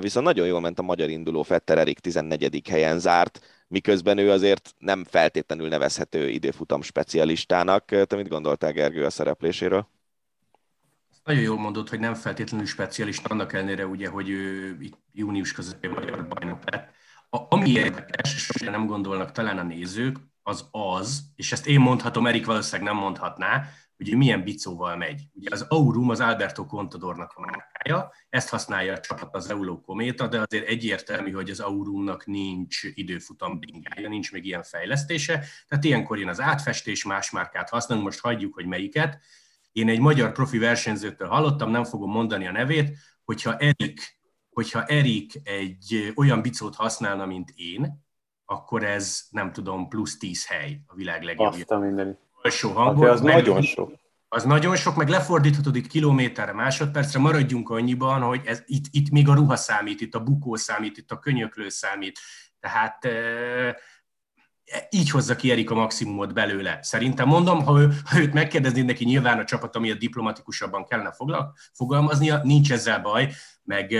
viszont nagyon jól ment a magyar induló Fetter Erik 14. helyen zárt, miközben ő azért nem feltétlenül nevezhető időfutam specialistának. Te mit gondoltál Gergő a szerepléséről? Nagyon jól mondod, hogy nem feltétlenül specialista, annak ellenére ugye, hogy ő itt június közepén magyar bajnok lett. A, ami érdekes, és nem gondolnak talán a nézők, az az, és ezt én mondhatom, Erik valószínűleg nem mondhatná, hogy milyen bicóval megy. Ugye az Aurum az Alberto Contadornak a márkája, ezt használja a csapat az Euló Kométa, de azért egyértelmű, hogy az Aurumnak nincs időfutam bringája, nincs még ilyen fejlesztése, tehát ilyenkor jön az átfestés, más márkát használunk, most hagyjuk, hogy melyiket. Én egy magyar profi versenyzőtől hallottam, nem fogom mondani a nevét, hogyha Erik, hogyha Erik egy olyan bicót használna, mint én, akkor ez nem tudom, plusz 10 hely a világ legjobb. Azt a mindenit alsó hangon. Hát az meg, nagyon sok. Az nagyon sok, meg lefordíthatod kilométerre, másodpercre, maradjunk annyiban, hogy ez, itt, itt még a ruha számít, itt a bukó számít, itt a könyöklő számít. Tehát így hozza ki Erik a maximumot belőle. Szerintem mondom, ha, ő, ha őt megkérdezni neki nyilván a csapat, ami a diplomatikusabban kellene fogalmaznia, nincs ezzel baj, meg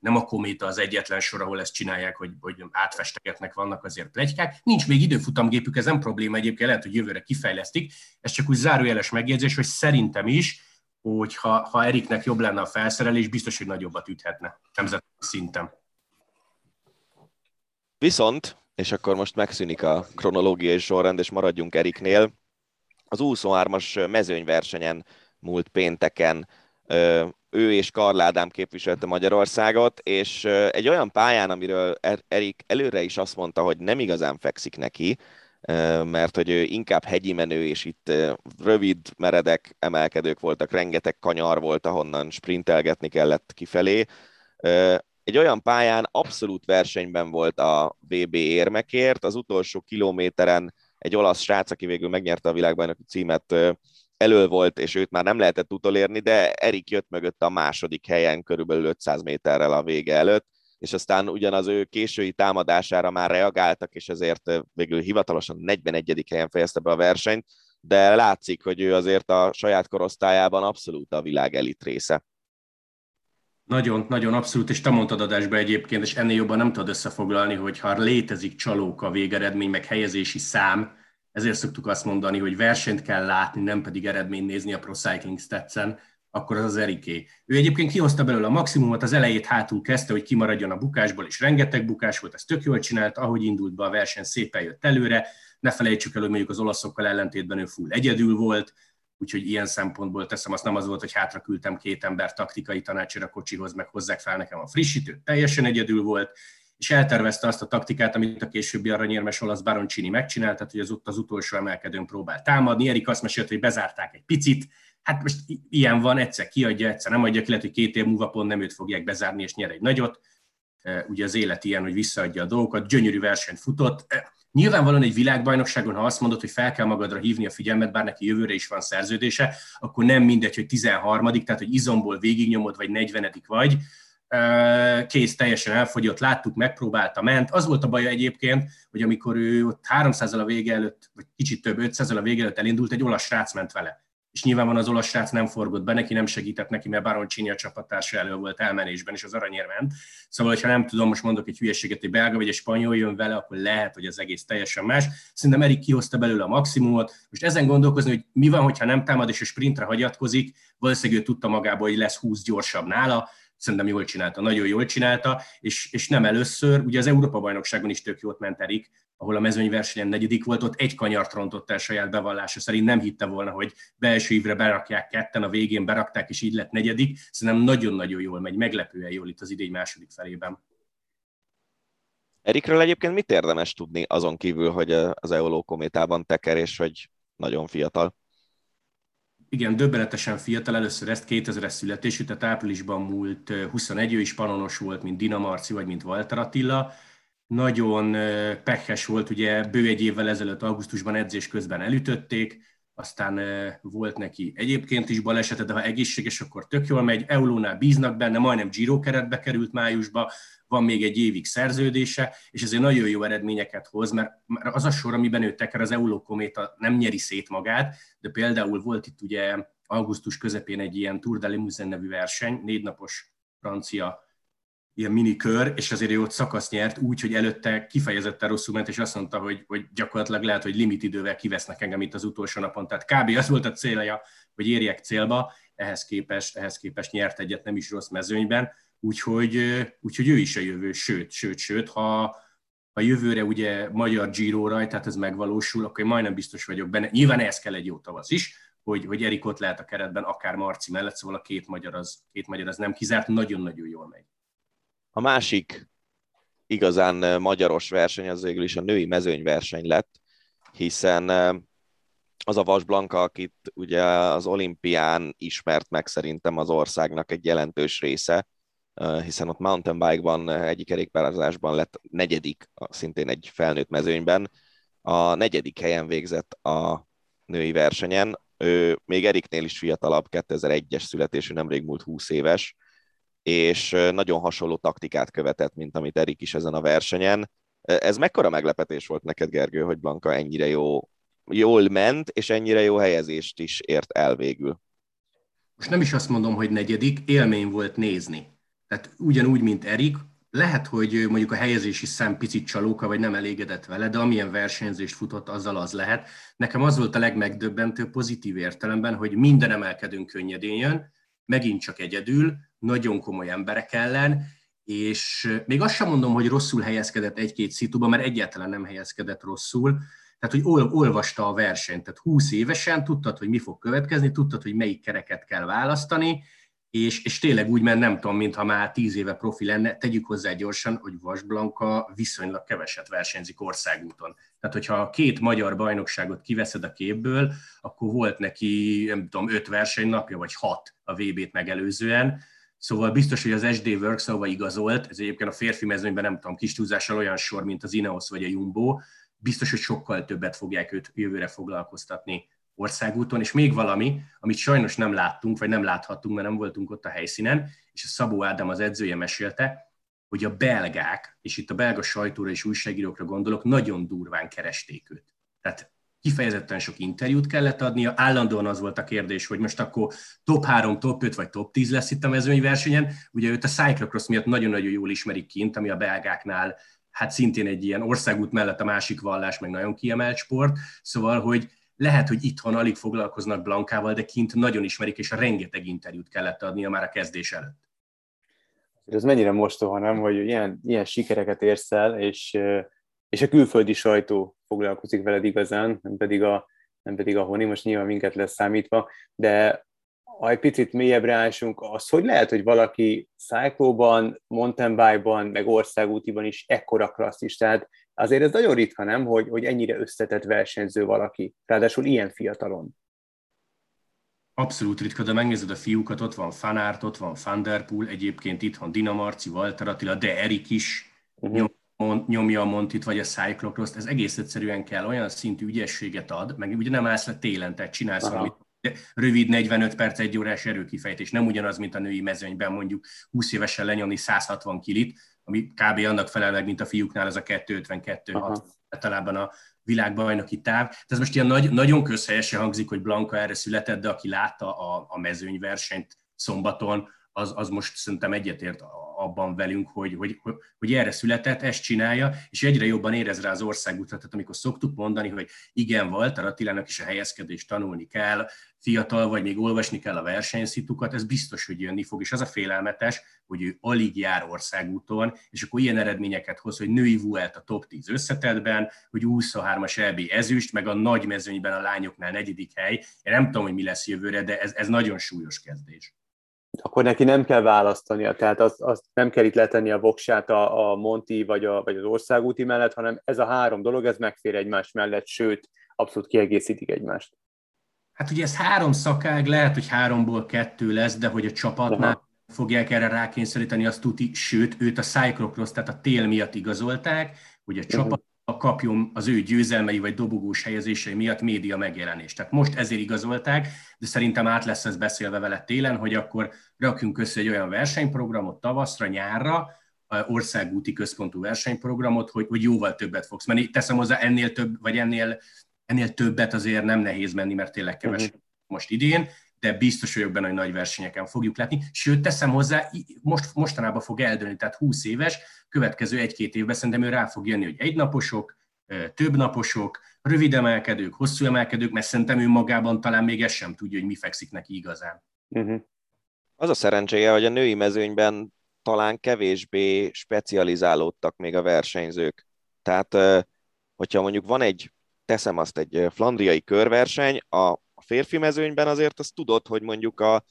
nem a kométa az egyetlen sor, ahol ezt csinálják, hogy, hogy átfestegetnek, vannak azért plegykák. Nincs még időfutamgépük, ez nem probléma egyébként, lehet, hogy jövőre kifejlesztik. Ez csak úgy zárójeles megjegyzés, hogy szerintem is, hogy ha, ha Eriknek jobb lenne a felszerelés, biztos, hogy nagyobbat üthetne nemzeti szinten. Viszont, és akkor most megszűnik a kronológiai sorrend, és maradjunk Eriknél, az 23-as mezőnyversenyen múlt pénteken ő és Karl Ádám képviselte Magyarországot, és egy olyan pályán, amiről er-, Erik előre is azt mondta, hogy nem igazán fekszik neki, mert hogy ő inkább hegyi menő, és itt rövid, meredek emelkedők voltak, rengeteg kanyar volt, ahonnan sprintelgetni kellett kifelé. Egy olyan pályán abszolút versenyben volt a VB érmekért, az utolsó kilométeren egy olasz srác, aki végül megnyerte a világbajnoki címet, elől volt, és őt már nem lehetett utolérni, de Erik jött mögött a második helyen, körülbelül 500 méterrel a vége előtt, és aztán ugyanaz ő késői támadására már reagáltak, és ezért végül hivatalosan 41. helyen fejezte be a versenyt, de látszik, hogy ő azért a saját korosztályában abszolút a világ elit része. Nagyon, nagyon abszolút, és te mondtad adásba egyébként, és ennél jobban nem tudod összefoglalni, hogy ha létezik csalók a végeredmény, meg helyezési szám, ezért szoktuk azt mondani, hogy versenyt kell látni, nem pedig eredmény nézni a Pro Cycling Stats-en, akkor az az Eriké. Ő egyébként kihozta belőle a maximumot, az elejét hátul kezdte, hogy kimaradjon a bukásból, és rengeteg bukás volt, ez tök jól csinált, ahogy indult be a verseny, szépen jött előre. Ne felejtsük el, hogy mondjuk az olaszokkal ellentétben ő full egyedül volt, úgyhogy ilyen szempontból teszem, azt nem az volt, hogy hátra küldtem két ember taktikai tanácsra a kocsihoz, meg hozzák fel nekem a frissítőt, teljesen egyedül volt, és eltervezte azt a taktikát, amit a későbbi aranyérmes olasz Baroncini megcsinált, tehát hogy az ott az utolsó emelkedőn próbál támadni. Erik azt mesélt, hogy bezárták egy picit, hát most ilyen van, egyszer kiadja, egyszer nem adja ki, lehet, hogy két év múlva pont nem őt fogják bezárni, és nyer egy nagyot. Ugye az élet ilyen, hogy visszaadja a dolgokat, gyönyörű versenyt futott. Nyilvánvalóan egy világbajnokságon, ha azt mondod, hogy fel kell magadra hívni a figyelmet, bár neki jövőre is van szerződése, akkor nem mindegy, hogy 13 tehát hogy izomból végignyomod, vagy 40 vagy, kész teljesen elfogyott, láttuk, megpróbálta, ment. Az volt a baja egyébként, hogy amikor ő ott 300 a vége előtt, vagy kicsit több, 500 a vége előtt elindult, egy olasz srác ment vele. És nyilván van az olasz srác nem forgott be, neki nem segített neki, mert Baroncini a csapattársa elő volt elmenésben, és az aranyér ment. Szóval, hogyha nem tudom, most mondok egy hülyeséget, egy belga vagy egy spanyol jön vele, akkor lehet, hogy az egész teljesen más. Szerintem Erik kihozta belőle a maximumot. Most ezen gondolkozni, hogy mi van, hogyha nem támad és a sprintre hagyatkozik, valószínűleg ő tudta magából, hogy lesz 20 gyorsabb nála, szerintem jól csinálta, nagyon jól csinálta, és, és nem először, ugye az Európa-bajnokságon is tök jót ment Erik, ahol a mezőnyversenyen negyedik volt, ott egy kanyart rontott el saját bevallása szerint, nem hitte volna, hogy belső évre berakják ketten, a végén berakták, és így lett negyedik. Szerintem nagyon-nagyon jól megy, meglepően jól itt az idény második felében. Erikről egyébként mit érdemes tudni azon kívül, hogy az Eoló kométában teker, és hogy nagyon fiatal? igen, döbbenetesen fiatal, először ezt 2000-es születésű, tehát áprilisban múlt 21, ő is panonos volt, mint Dina Marci, vagy mint Walter Attila. Nagyon pehes volt, ugye bő egy évvel ezelőtt augusztusban edzés közben elütötték, aztán volt neki egyébként is balesete, de ha egészséges, akkor tök jól megy. Eulónál bíznak benne, majdnem Giro keretbe került májusba, van még egy évig szerződése, és ezért nagyon jó eredményeket hoz, mert az a sor, amiben ő teker, az Euló kométa nem nyeri szét magát, de például volt itt ugye augusztus közepén egy ilyen Tour de Limousin nevű verseny, négy napos francia ilyen minikör, és azért ő ott szakasz nyert úgy, hogy előtte kifejezetten rosszul ment, és azt mondta, hogy, hogy gyakorlatilag lehet, hogy limit idővel kivesznek engem itt az utolsó napon. Tehát kb. az volt a célja, hogy érjek célba, ehhez képest, ehhez képest nyert egyet nem is rossz mezőnyben, úgyhogy, úgyhogy ő is a jövő, sőt, sőt, sőt, ha, ha jövőre ugye magyar Giro raj, tehát ez megvalósul, akkor én majdnem biztos vagyok benne. Nyilván ehhez kell egy jó tavasz is, hogy, hogy Erik ott lehet a keretben, akár Marci mellett, szóval a két magyar az, két magyar az nem kizárt, nagyon-nagyon jól megy. A másik igazán magyaros verseny az végül is a női mezőnyverseny lett, hiszen az a Vas Blanka, akit ugye az olimpián ismert meg szerintem az országnak egy jelentős része, hiszen ott mountain bike-ban, egyik kerékpározásban lett negyedik, szintén egy felnőtt mezőnyben. A negyedik helyen végzett a női versenyen. Ő még Eriknél is fiatalabb, 2001-es születésű, nemrég múlt 20 éves, és nagyon hasonló taktikát követett, mint amit Erik is ezen a versenyen. Ez mekkora meglepetés volt neked, Gergő, hogy Blanka ennyire jó, jól ment, és ennyire jó helyezést is ért el végül? Most nem is azt mondom, hogy negyedik, élmény volt nézni. Tehát ugyanúgy, mint Erik, lehet, hogy mondjuk a helyezési szám picit csalóka, vagy nem elégedett vele, de amilyen versenyzést futott, azzal az lehet. Nekem az volt a legmegdöbbentő pozitív értelemben, hogy minden emelkedünk könnyedén jön, megint csak egyedül, nagyon komoly emberek ellen, és még azt sem mondom, hogy rosszul helyezkedett egy-két szituba, mert egyáltalán nem helyezkedett rosszul, tehát, hogy ol, olvasta a versenyt, tehát 20 évesen tudtad, hogy mi fog következni, tudtad, hogy melyik kereket kell választani, és, és tényleg úgy ment, nem tudom, mintha már tíz éve profi lenne, tegyük hozzá gyorsan, hogy Vas Blanka viszonylag keveset versenyzik országúton. Tehát, hogyha a két magyar bajnokságot kiveszed a képből, akkor volt neki, nem tudom, öt versenynapja, vagy hat a VB-t megelőzően, Szóval biztos, hogy az SD Works, ahova igazolt, ez egyébként a férfi mezőnyben nem tudom, kis túlzással olyan sor, mint az Ineos vagy a Jumbo, biztos, hogy sokkal többet fogják őt jövőre foglalkoztatni országúton, és még valami, amit sajnos nem láttunk, vagy nem láthattunk, mert nem voltunk ott a helyszínen, és a Szabó Ádám az edzője mesélte, hogy a belgák, és itt a belga sajtóra és újságírókra gondolok, nagyon durván keresték őt. Tehát kifejezetten sok interjút kellett adnia, állandóan az volt a kérdés, hogy most akkor top 3, top 5 vagy top 10 lesz itt a mezőnyversenyen. Ugye őt a cyclocross miatt nagyon-nagyon jól ismerik kint, ami a belgáknál hát szintén egy ilyen országút mellett a másik vallás, meg nagyon kiemelt sport, szóval, hogy lehet, hogy itthon alig foglalkoznak Blankával, de kint nagyon ismerik, és rengeteg interjút kellett adnia már a kezdés előtt. Ez mennyire mostoha, nem, hogy ilyen, ilyen sikereket érsz el, és, és a külföldi sajtó foglalkozik veled igazán, nem pedig a, nem pedig a honi, most nyilván minket lesz számítva, de ha egy picit mélyebbre ásunk, az hogy lehet, hogy valaki szájklóban, mountain bike-ban, meg országútiban is ekkora klasszis, tehát azért ez nagyon ritka, nem, hogy, hogy ennyire összetett versenyző valaki, ráadásul ilyen fiatalon. Abszolút ritka, de megnézed a fiúkat, ott van Fanárt, ott van Fanderpool, egyébként itt van Dina Marci, Walter Attila, de Erik is uh-huh. nyom, nyomja a Montit, vagy a Cyclocross, ez egész egyszerűen kell, olyan szintű ügyességet ad, meg ugye nem állsz le télen, tehát csinálsz Aha. valamit rövid 45 perc, egy órás erőkifejtés. Nem ugyanaz, mint a női mezőnyben mondjuk 20 évesen lenyomni 160 kilit, ami kb. annak felel meg, mint a fiúknál, az a 252 általában a világbajnoki táv. Tehát ez most ilyen nagy, nagyon közhelyesen hangzik, hogy Blanka erre született, de aki látta a, a mezőnyversenyt szombaton, az, az most szerintem egyetért abban velünk, hogy, hogy, hogy erre született, ezt csinálja, és egyre jobban érez rá az országutat. Tehát amikor szoktuk mondani, hogy igen, Walter Attilának is a helyezkedést tanulni kell, fiatal vagy, még olvasni kell a versenyszitukat, ez biztos, hogy jönni fog, és az a félelmetes, hogy ő alig jár országúton, és akkor ilyen eredményeket hoz, hogy női Vuelt a top 10 összetetben, hogy 23-as EB ezüst, meg a nagy mezőnyben a lányoknál negyedik hely. Én nem tudom, hogy mi lesz jövőre, de ez, ez nagyon súlyos kezdés akkor neki nem kell választania, tehát azt, azt nem kell itt letenni a voksát a, a Monti vagy, a, vagy az országúti mellett, hanem ez a három dolog, ez megfér egymás mellett, sőt, abszolút kiegészítik egymást. Hát ugye ez három szakág, lehet, hogy háromból kettő lesz, de hogy a csapatnál Aha. fogják erre rákényszeríteni, azt tuti, sőt, őt a Cyclocross, tehát a tél miatt igazolták, hogy a csapat uh-huh kapjon az ő győzelmei vagy dobogós helyezései miatt média megjelenést. Tehát most ezért igazolták, de szerintem át lesz ez beszélve vele télen, hogy akkor rakjunk össze egy olyan versenyprogramot tavaszra, nyárra, országúti központú versenyprogramot, hogy, hogy jóval többet fogsz menni. Teszem hozzá, ennél több, vagy ennél, ennél többet azért nem nehéz menni, mert tényleg keves uh-huh. most idén, de biztos vagyok benne, hogy nagy versenyeken fogjuk látni. Sőt, teszem hozzá, most, mostanában fog eldőlni, tehát 20 éves, következő egy-két évben szerintem ő rá fog jönni, hogy egynaposok, több naposok, rövid emelkedők, hosszú emelkedők, mert szerintem ő magában talán még ezt sem tudja, hogy mi fekszik neki igazán. Uh-huh. Az a szerencséje, hogy a női mezőnyben talán kevésbé specializálódtak még a versenyzők. Tehát, hogyha mondjuk van egy, teszem azt, egy flandriai körverseny, a férfi mezőnyben azért azt tudod, hogy mondjuk a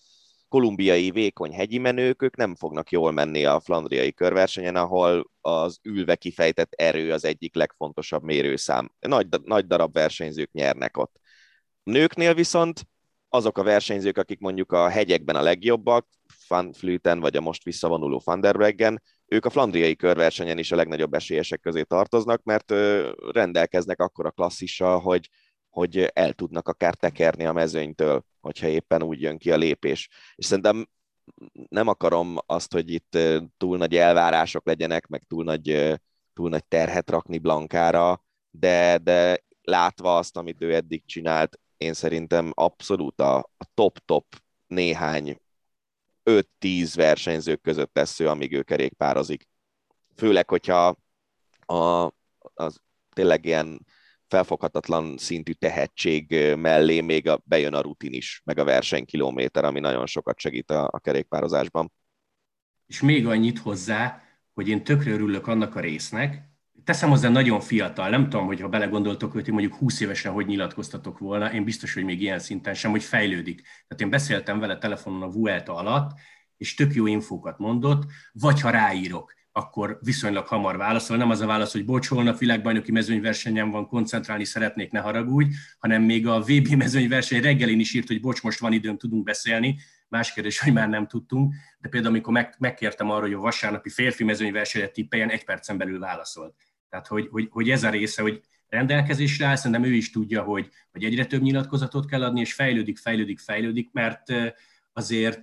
kolumbiai vékony hegyi menők, ők nem fognak jól menni a flandriai körversenyen, ahol az ülve kifejtett erő az egyik legfontosabb mérőszám. Nagy, nagy darab versenyzők nyernek ott. Nőknél viszont azok a versenyzők, akik mondjuk a hegyekben a legjobbak, Van Flüten vagy a most visszavonuló Van der Breggen, ők a flandriai körversenyen is a legnagyobb esélyesek közé tartoznak, mert rendelkeznek akkora klasszissal, hogy, hogy el tudnak akár tekerni a mezőnytől, hogyha éppen úgy jön ki a lépés. És szerintem nem akarom azt, hogy itt túl nagy elvárások legyenek, meg túl nagy, túl nagy terhet rakni Blankára, de, de látva azt, amit ő eddig csinált, én szerintem abszolút a, top-top néhány 5-10 versenyzők között lesz ő, amíg ő kerékpározik. Főleg, hogyha a, az tényleg ilyen felfoghatatlan szintű tehetség mellé még a, bejön a rutin is, meg a versenykilométer, ami nagyon sokat segít a, a kerékpározásban. És még annyit hozzá, hogy én tökre örülök annak a résznek, teszem hozzá nagyon fiatal, nem tudom, hogy ha belegondoltok, hogy mondjuk 20 évesen hogy nyilatkoztatok volna, én biztos, hogy még ilyen szinten sem, hogy fejlődik. Tehát én beszéltem vele telefonon a Vuelta alatt, és tök jó infókat mondott, vagy ha ráírok, akkor viszonylag hamar válaszol. Nem az a válasz, hogy bocs, holnap világbajnoki mezőnyversenyen van, koncentrálni szeretnék, ne haragudj, hanem még a VB mezőnyverseny reggelén is írt, hogy bocs, most van időm, tudunk beszélni. Más kérdés, hogy már nem tudtunk, de például amikor meg, megkértem arra, hogy a vasárnapi férfi mezőnyversenyre tippeljen, egy percen belül válaszolt. Tehát, hogy, hogy, hogy ez a része, hogy rendelkezésre áll, szerintem ő is tudja, hogy, hogy egyre több nyilatkozatot kell adni, és fejlődik, fejlődik, fejlődik, mert azért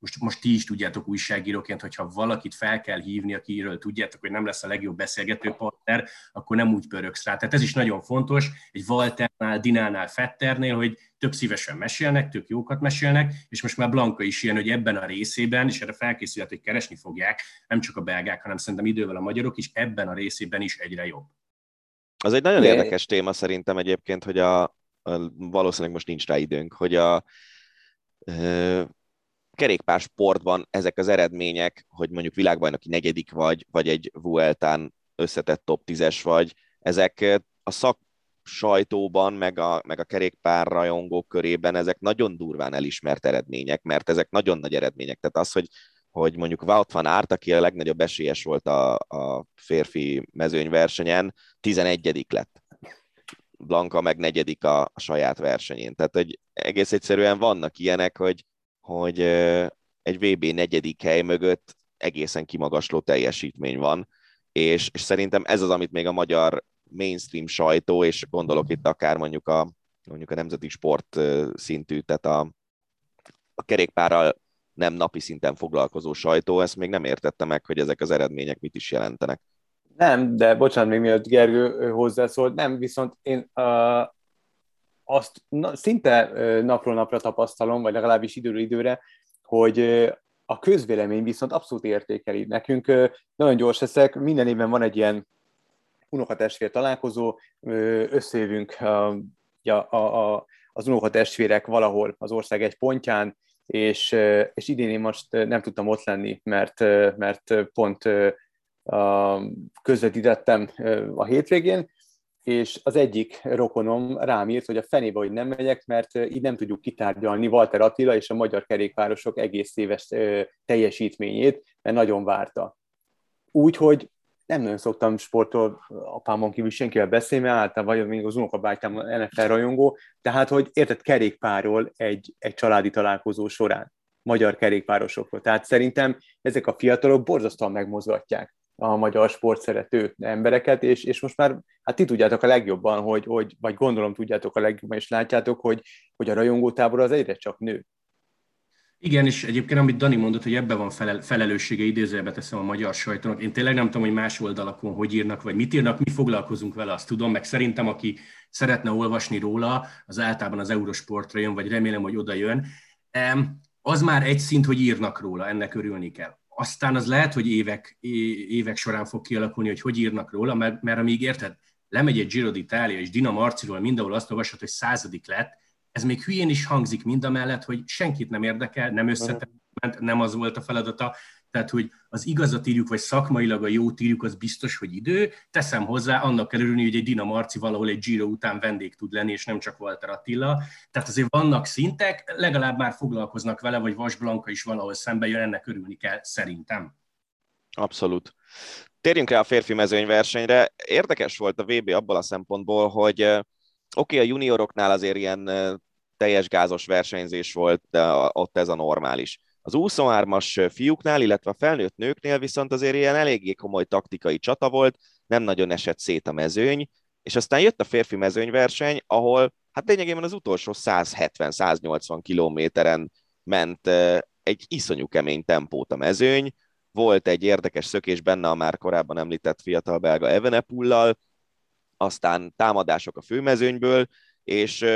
most, most ti is tudjátok újságíróként, hogyha valakit fel kell hívni, akiről tudjátok, hogy nem lesz a legjobb beszélgető partner, akkor nem úgy pöröksz rá. Tehát ez is nagyon fontos, egy Walternál, Dinánál, Fetternél, hogy tök szívesen mesélnek, tök jókat mesélnek, és most már Blanka is ilyen, hogy ebben a részében, és erre felkészülhet, hogy keresni fogják, nem csak a belgák, hanem szerintem idővel a magyarok is, ebben a részében is egyre jobb. Az egy nagyon érdekes téma szerintem egyébként, hogy a, a valószínűleg most nincs rá időnk, hogy a kerékpársportban ezek az eredmények, hogy mondjuk világbajnoki negyedik vagy, vagy egy Vueltán összetett top 10-es vagy, ezek a szak sajtóban, meg a, meg a kerékpár rajongók körében ezek nagyon durván elismert eredmények, mert ezek nagyon nagy eredmények. Tehát az, hogy, hogy mondjuk Wout van Aert, aki a legnagyobb esélyes volt a, a férfi mezőnyversenyen, 11 lett. Blanka meg negyedik a, a saját versenyén. Tehát, hogy egész egyszerűen vannak ilyenek, hogy, hogy egy VB negyedik hely mögött egészen kimagasló teljesítmény van, és, és szerintem ez az, amit még a magyar mainstream sajtó, és gondolok itt akár mondjuk a, mondjuk a nemzeti sport szintű, tehát a, a kerékpárral nem napi szinten foglalkozó sajtó, ezt még nem értette meg, hogy ezek az eredmények mit is jelentenek. Nem, de bocsánat, még mielőtt Gergő hozzászólt, nem, viszont én azt na, szinte napról napra tapasztalom, vagy legalábbis időről időre, hogy a közvélemény viszont abszolút értékeli. Nekünk nagyon gyors leszek, minden évben van egy ilyen unokatestvér találkozó, összejövünk a, a, a, az unokatestvérek valahol az ország egy pontján, és, és idén én most nem tudtam ott lenni, mert, mert pont közvetítettem a hétvégén, és az egyik rokonom rám írt, hogy a fenébe, hogy nem megyek, mert így nem tudjuk kitárgyalni Walter Attila és a magyar kerékpárosok egész éves teljesítményét, mert nagyon várta. Úgyhogy nem nagyon szoktam sportról apámon kívül senkivel beszélni, mert általában vagy még az unokabátyám NFL rajongó, tehát hogy érted kerékpárról egy, egy családi találkozó során, magyar kerékpárosokról. Tehát szerintem ezek a fiatalok borzasztóan megmozgatják a magyar sport szerető embereket, és, és most már hát ti tudjátok a legjobban, hogy, hogy, vagy gondolom tudjátok a legjobban, és látjátok, hogy, hogy a rajongótábor az egyre csak nő. Igen, és egyébként amit Dani mondott, hogy ebben van felel, felelőssége, idézőjelbe teszem a magyar sajtónak. Én tényleg nem tudom, hogy más oldalakon hogy írnak, vagy mit írnak, mi foglalkozunk vele, azt tudom, meg szerintem, aki szeretne olvasni róla, az általában az Eurosportra jön, vagy remélem, hogy oda jön. Az már egy szint, hogy írnak róla, ennek örülni kell aztán az lehet, hogy évek, évek során fog kialakulni, hogy hogy írnak róla, mert, mert amíg érted, lemegy egy Giro d'Italia, és Dina Marciról mindenhol azt olvasod, hogy századik lett, ez még hülyén is hangzik mind a mellett, hogy senkit nem érdekel, nem összetett, nem az volt a feladata. Tehát, hogy az igazat írjuk, vagy szakmailag a jó írjuk, az biztos, hogy idő. Teszem hozzá, annak kell örülni, hogy egy Dina Marci valahol egy Giro után vendég tud lenni, és nem csak Walter Attila. Tehát azért vannak szintek, legalább már foglalkoznak vele, vagy Vas Blanka is valahol szembe jön, ennek örülni kell, szerintem. Abszolút. Térjünk rá a férfi mezőnyversenyre. Érdekes volt a VB abból a szempontból, hogy oké, okay, a junioroknál azért ilyen teljes gázos versenyzés volt, de ott ez a normális. Az 23-as fiúknál, illetve a felnőtt nőknél viszont azért ilyen eléggé komoly taktikai csata volt, nem nagyon esett szét a mezőny, és aztán jött a férfi mezőnyverseny, ahol hát lényegében az utolsó 170-180 kilométeren ment egy iszonyú kemény tempót a mezőny, volt egy érdekes szökés benne a már korábban említett fiatal belga Evenepullal, aztán támadások a főmezőnyből, és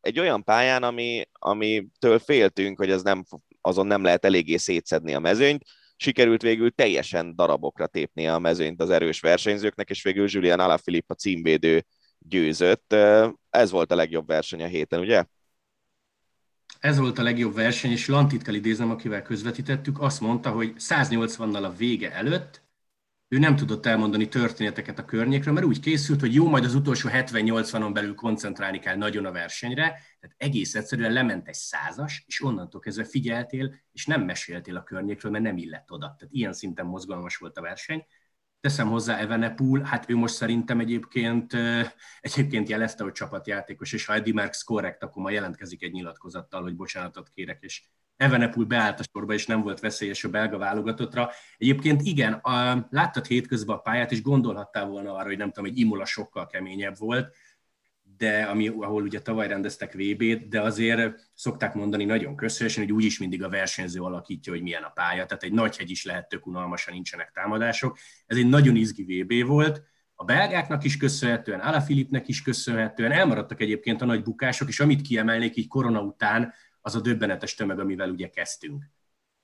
egy olyan pályán, ami, amitől féltünk, hogy ez nem, azon nem lehet eléggé szétszedni a mezőnyt, sikerült végül teljesen darabokra tépni a mezőnyt az erős versenyzőknek, és végül Julian Alaphilippe a címvédő győzött. Ez volt a legjobb verseny a héten, ugye? Ez volt a legjobb verseny, és Lantit kell idéznem, akivel közvetítettük, azt mondta, hogy 180-nal a vége előtt ő nem tudott elmondani történeteket a környékről, mert úgy készült, hogy jó, majd az utolsó 70-80-on belül koncentrálni kell nagyon a versenyre, tehát egész egyszerűen lement egy százas, és onnantól kezdve figyeltél, és nem meséltél a környékről, mert nem illett oda. Tehát ilyen szinten mozgalmas volt a verseny. Teszem hozzá Evenepul, hát ő most szerintem egyébként, egyébként jelezte, hogy csapatjátékos, és ha Eddie Merckx korrekt, akkor ma jelentkezik egy nyilatkozattal, hogy bocsánatot kérek, és Evenepul beállt a sorba, és nem volt veszélyes a belga válogatottra. Egyébként igen, a, láttad hétközben a pályát, és gondolhattál volna arra, hogy nem tudom, egy Imola sokkal keményebb volt, de ami, ahol ugye tavaly rendeztek VB-t, de azért szokták mondani nagyon közszeresen, hogy úgyis mindig a versenyző alakítja, hogy milyen a pálya, tehát egy nagy hegy is lehet tök unalmasan, nincsenek támadások. Ez egy nagyon izgi VB volt, a belgáknak is köszönhetően, Alaphilippnek is köszönhetően, elmaradtak egyébként a nagy bukások, és amit kiemelnék így korona után, az a döbbenetes tömeg, amivel ugye kezdtünk.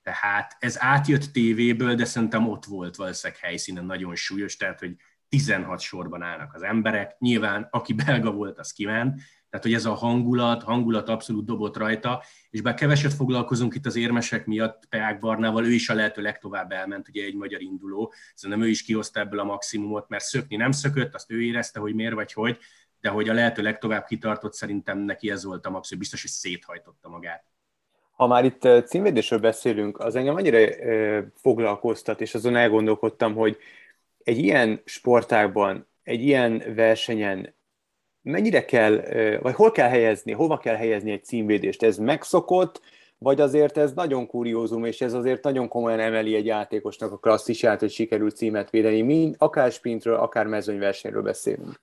Tehát ez átjött tévéből, de szerintem ott volt valószínűleg helyszínen nagyon súlyos, tehát hogy 16 sorban állnak az emberek. Nyilván, aki belga volt, az kiment, tehát, hogy ez a hangulat, hangulat abszolút dobott rajta, és bár keveset foglalkozunk itt az érmesek miatt, Peák Barnával, ő is a lehető legtovább elment, ugye egy magyar induló, szerintem ő is kihozta ebből a maximumot, mert szökni nem szökött, azt ő érezte, hogy miért vagy hogy, de hogy a lehető legtovább kitartott, szerintem neki ez volt a maximum, biztos, hogy széthajtotta magát. Ha már itt címvédésről beszélünk, az engem annyira foglalkoztat, és azon elgondolkodtam, hogy egy ilyen sportágban, egy ilyen versenyen mennyire kell, vagy hol kell helyezni, hova kell helyezni egy címvédést? Ez megszokott, vagy azért ez nagyon kuriózum, és ez azért nagyon komolyan emeli egy játékosnak a klasszisát, hogy sikerült címet védeni, mind, akár sprintről, akár mezőnyversenyről beszélünk.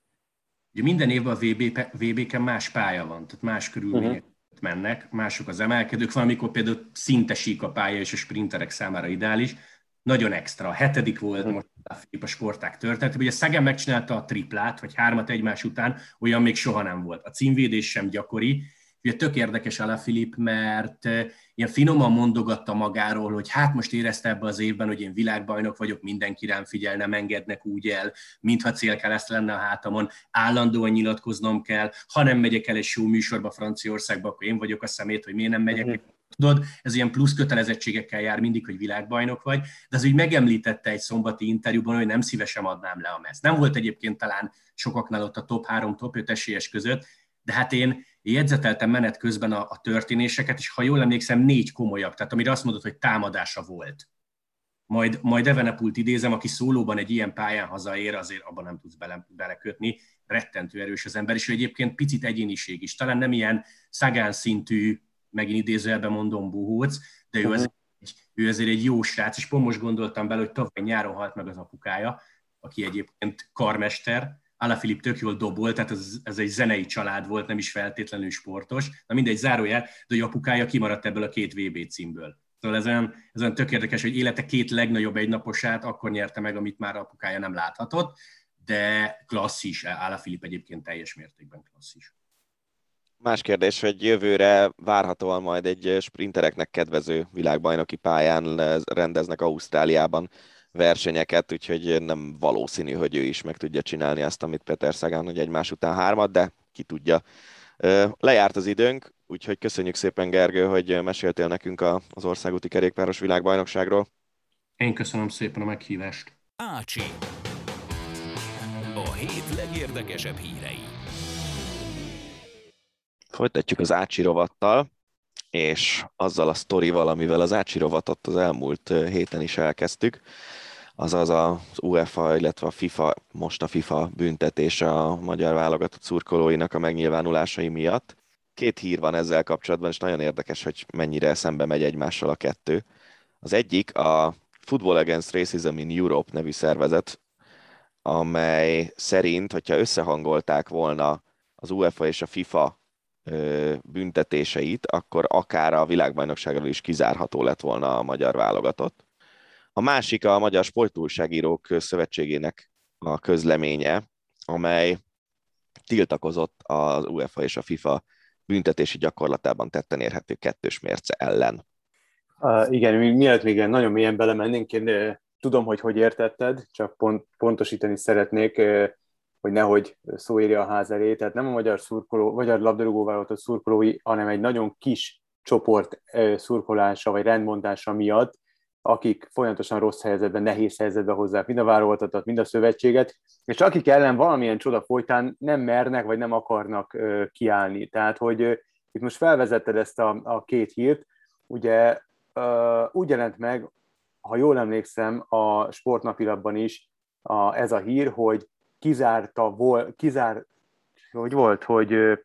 Ugye minden évben a VB, VB-ken más pálya van, tehát más körülmények uh-huh. mennek, mások az emelkedők, valamikor például szinte sík a pálya, és a sprinterek számára ideális. Nagyon extra. A hetedik volt uh-huh. most a Filip a sporták történet. Ugye Szegen megcsinálta a triplát, vagy hármat egymás után, olyan még soha nem volt. A címvédés sem gyakori, Ugye tök érdekes Filip, mert ilyen finoman mondogatta magáról, hogy hát most érezte ebbe az évben, hogy én világbajnok vagyok, mindenki rám figyel, nem engednek úgy el, mintha ezt lenne a hátamon, állandóan nyilatkoznom kell, ha nem megyek el egy show műsorba Franciaországba, akkor én vagyok a szemét, hogy miért nem megyek. Uh-huh. Tudod, ez ilyen plusz kötelezettségekkel jár mindig, hogy világbajnok vagy, de az úgy megemlítette egy szombati interjúban, hogy nem szívesen adnám le a meszt. Nem volt egyébként talán sokaknál ott a top 3, top 5 esélyes között, de hát én jegyzeteltem menet közben a, a történéseket, és ha jól emlékszem, négy komolyabb, tehát amire azt mondod, hogy támadása volt. Majd, majd Evenepult idézem, aki szólóban egy ilyen pályán hazaér, azért abban nem tudsz bele, belekötni, rettentő erős az ember, és ő egyébként picit egyéniség is. Talán nem ilyen szagán szintű, megint idézőjelben mondom, buhóc, de ő, uh-huh. azért, egy, ő azért egy jó srác, és pont most gondoltam bele, hogy tavaly nyáron halt meg az apukája, aki egyébként karmester, Alaphilipp tök jól dobol, tehát ez, ez egy zenei család volt, nem is feltétlenül sportos. Na mindegy, zárójel, de hogy apukája kimaradt ebből a két VB címből. Szóval ez olyan, ez olyan tök érdekes, hogy élete két legnagyobb egynaposát akkor nyerte meg, amit már apukája nem láthatott, de klasszis, Alaphilipp egyébként teljes mértékben klasszis. Más kérdés, hogy jövőre várhatóan majd egy sprintereknek kedvező világbajnoki pályán rendeznek Ausztráliában versenyeket, úgyhogy nem valószínű, hogy ő is meg tudja csinálni azt, amit Peter Sagan, hogy egymás után hármat, de ki tudja. Lejárt az időnk, úgyhogy köszönjük szépen Gergő, hogy meséltél nekünk az országúti kerékpáros világbajnokságról. Én köszönöm szépen a meghívást. Ácsi. A hét legérdekesebb hírei. Folytatjuk az Ácsi rovattal, és azzal a sztorival, amivel az Ácsi rovatot az elmúlt héten is elkezdtük, azaz az UEFA, illetve a FIFA, most a FIFA büntetése a magyar válogatott szurkolóinak a megnyilvánulásai miatt. Két hír van ezzel kapcsolatban, és nagyon érdekes, hogy mennyire szembe megy egymással a kettő. Az egyik a Football Against Racism in Europe nevű szervezet, amely szerint, hogyha összehangolták volna az UEFA és a FIFA büntetéseit, akkor akár a világbajnokságról is kizárható lett volna a magyar válogatott. A másik a Magyar Sportújságírók Szövetségének a közleménye, amely tiltakozott az UEFA és a FIFA büntetési gyakorlatában tetten érhető kettős mérce ellen. Uh, igen, mielőtt még nagyon mélyen belemennénk, én uh, tudom, hogy hogy értetted, csak pont, pontosítani szeretnék, uh, hogy nehogy szó érje a ház elé. Tehát nem a magyar, szurkoló, magyar labdarúgó válogatott szurkolói, hanem egy nagyon kis csoport szurkolása vagy rendmondása miatt, akik folyamatosan rossz helyzetben, nehéz helyzetben hozzák mind a válogatottat, mind a szövetséget, és akik ellen valamilyen csoda folytán nem mernek, vagy nem akarnak kiállni. Tehát, hogy itt most felvezetted ezt a, a két hírt, ugye úgy jelent meg, ha jól emlékszem, a sportnapilapban is a, ez a hír, hogy kizárta, vol, kizár, hogy volt, hogy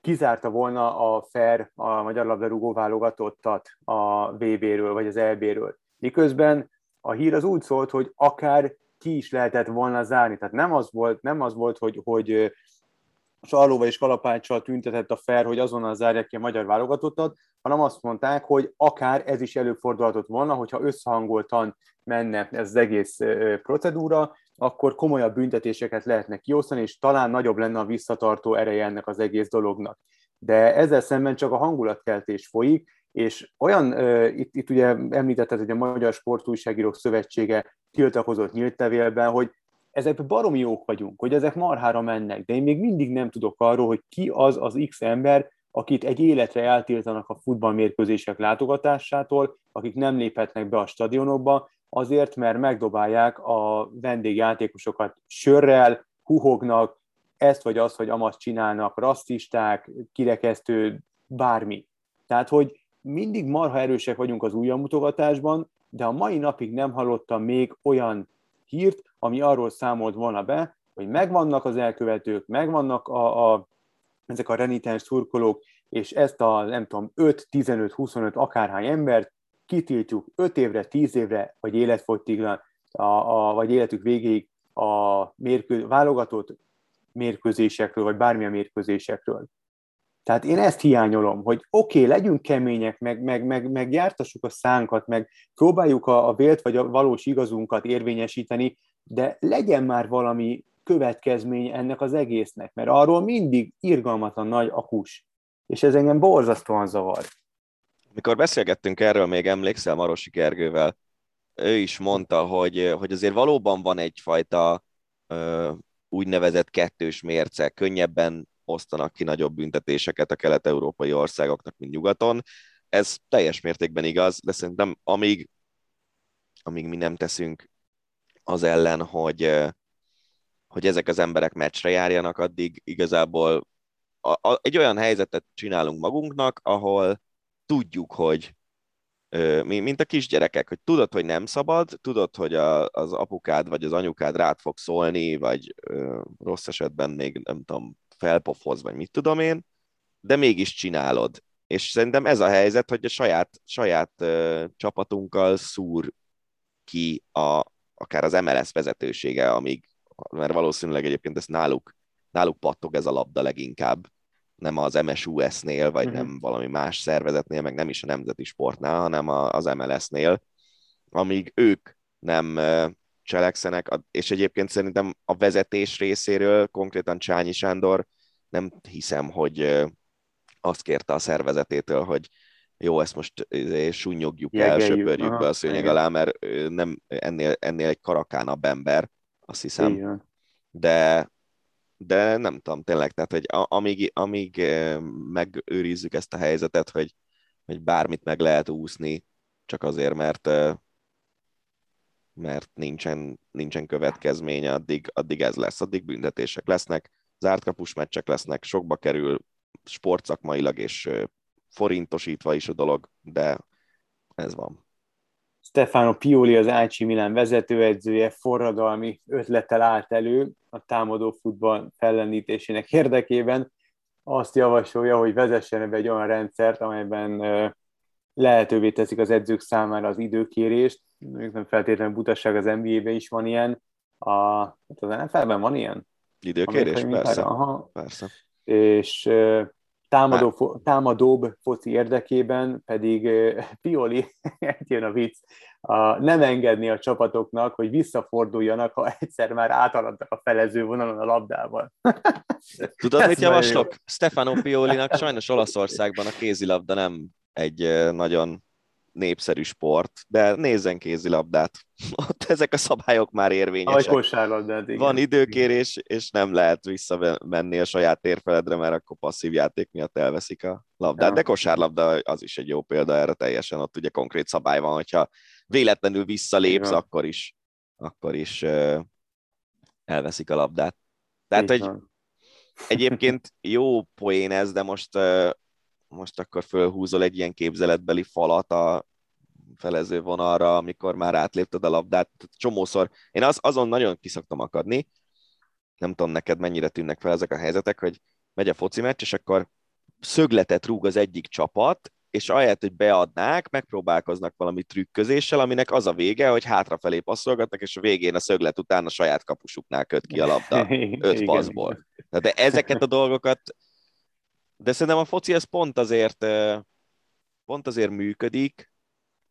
kizárta volna a FER, a Magyar Labdarúgó válogatottat a VB-ről, vagy az EB-ről. Miközben a hír az úgy szólt, hogy akár ki is lehetett volna zárni. Tehát nem az volt, nem az volt hogy, hogy Sarlóval és Kalapáccsal tüntetett a FER, hogy azonnal zárják ki a magyar válogatottat, hanem azt mondták, hogy akár ez is előfordulhatott volna, hogyha összehangoltan menne ez az egész procedúra, akkor komolyabb büntetéseket lehetne kiosztani, és talán nagyobb lenne a visszatartó ereje ennek az egész dolognak. De ezzel szemben csak a hangulatkeltés folyik, és olyan, uh, itt, itt ugye említetted, hogy a Magyar Sportújságírók Szövetsége tiltakozott nyílt levélben, hogy ezek baromi jók vagyunk, hogy ezek marhára mennek, de én még mindig nem tudok arról, hogy ki az az X ember, akit egy életre eltiltanak a futballmérkőzések látogatásától, akik nem léphetnek be a stadionokba, azért, mert megdobálják a vendégjátékosokat sörrel, huhognak, ezt vagy azt, hogy amat csinálnak, rasszisták, kirekesztő, bármi. Tehát, hogy mindig marha erősek vagyunk az mutogatásban, de a mai napig nem hallottam még olyan hírt, ami arról számolt volna be, hogy megvannak az elkövetők, megvannak a, a, ezek a renitens szurkolók, és ezt a, nem tudom, 5, 15, 25 akárhány embert kitiltjuk 5 évre, 10 évre, vagy életfogytiglan, a, a, vagy életük végéig a mérkő, válogatott mérkőzésekről, vagy bármilyen mérkőzésekről. Tehát én ezt hiányolom, hogy oké, okay, legyünk kemények, meg, meg, meg, meg jártassuk a szánkat, meg próbáljuk a, a vélt vagy a valós igazunkat érvényesíteni, de legyen már valami következmény ennek az egésznek, mert arról mindig irgalmatlan nagy a kus, és ez engem borzasztóan zavar. Mikor beszélgettünk erről, még emlékszel Marosi Gergővel, ő is mondta, hogy, hogy azért valóban van egyfajta ö, úgynevezett kettős mérce, könnyebben osztanak ki nagyobb büntetéseket a kelet-európai országoknak, mint nyugaton. Ez teljes mértékben igaz, de szerintem amíg, amíg mi nem teszünk az ellen, hogy, hogy ezek az emberek meccsre járjanak, addig igazából a, a, egy olyan helyzetet csinálunk magunknak, ahol tudjuk, hogy mi, mint a kisgyerekek, hogy tudod, hogy nem szabad, tudod, hogy a, az apukád vagy az anyukád rád fog szólni, vagy ö, rossz esetben még nem tudom, felpofoz, vagy mit tudom én, de mégis csinálod. És szerintem ez a helyzet, hogy a saját, saját ö, csapatunkkal szúr ki a, akár az MLS vezetősége, amíg, mert valószínűleg egyébként ezt náluk, náluk pattog ez a labda leginkább, nem az MSUS-nél, vagy uh-huh. nem valami más szervezetnél, meg nem is a nemzeti sportnál, hanem az MLS-nél, amíg ők nem cselekszenek, és egyébként szerintem a vezetés részéről, konkrétan Csányi Sándor, nem hiszem, hogy azt kérte a szervezetétől, hogy jó, ezt most sunyogjuk el, söpörjük be a szőnyeg alá, mert nem ennél, ennél egy karakánabb ember, azt hiszem. Igen. De, de nem tudom, tényleg, tehát, hogy amíg, amíg megőrizzük ezt a helyzetet, hogy, hogy bármit meg lehet úszni, csak azért, mert mert nincsen, nincsen következménye, addig, addig ez lesz, addig büntetések lesznek, zárt kapus meccsek lesznek, sokba kerül sportszakmailag és forintosítva is a dolog, de ez van. Stefano Pioli, az Ácsi Milán vezetőedzője forradalmi ötlettel állt elő a támadó futball fellendítésének érdekében. Azt javasolja, hogy vezessen be egy olyan rendszert, amelyben lehetővé teszik az edzők számára az időkérést. Nem feltétlenül butasság az NBA-ben is van ilyen. A, hát az NFL-ben van ilyen? Időkérés? Persze. Aha. persze. És támadó, fo, támadóbb foci érdekében pedig Pioli, (laughs) jön a vicc, a, nem engedni a csapatoknak, hogy visszaforduljanak, ha egyszer már átaladtak a felező vonalon a labdával. (laughs) Tudod, mit javaslok? Stefano Piolinak sajnos Olaszországban a kézilabda nem egy nagyon népszerű sport, de nézzen kézilabdát. (laughs) Ott ezek a szabályok már érvényesek. kosárlabdát, igen. Van időkérés, és nem lehet visszamenni a saját térfeledre, mert akkor passzív játék miatt elveszik a labdát. Ja. De kosárlabda az is egy jó példa erre teljesen. Ott ugye konkrét szabály van, hogyha véletlenül visszalépsz, Igen. akkor is, akkor is elveszik a labdát. Tehát, hogy egyébként jó poén ez, de most most akkor fölhúzol egy ilyen képzeletbeli falat a felező vonalra, amikor már átlépted a labdát. Csomószor, én az, azon nagyon kiszoktam akadni, nem tudom neked mennyire tűnnek fel ezek a helyzetek, hogy megy a foci meccs, és akkor szögletet rúg az egyik csapat, és ahelyett, hogy beadnák, megpróbálkoznak valami trükközéssel, aminek az a vége, hogy hátrafelé passzolgatnak, és a végén a szöglet után a saját kapusuknál köt ki a labda (laughs) öt passzból. De ezeket a dolgokat de szerintem a foci ez pont azért, pont azért működik,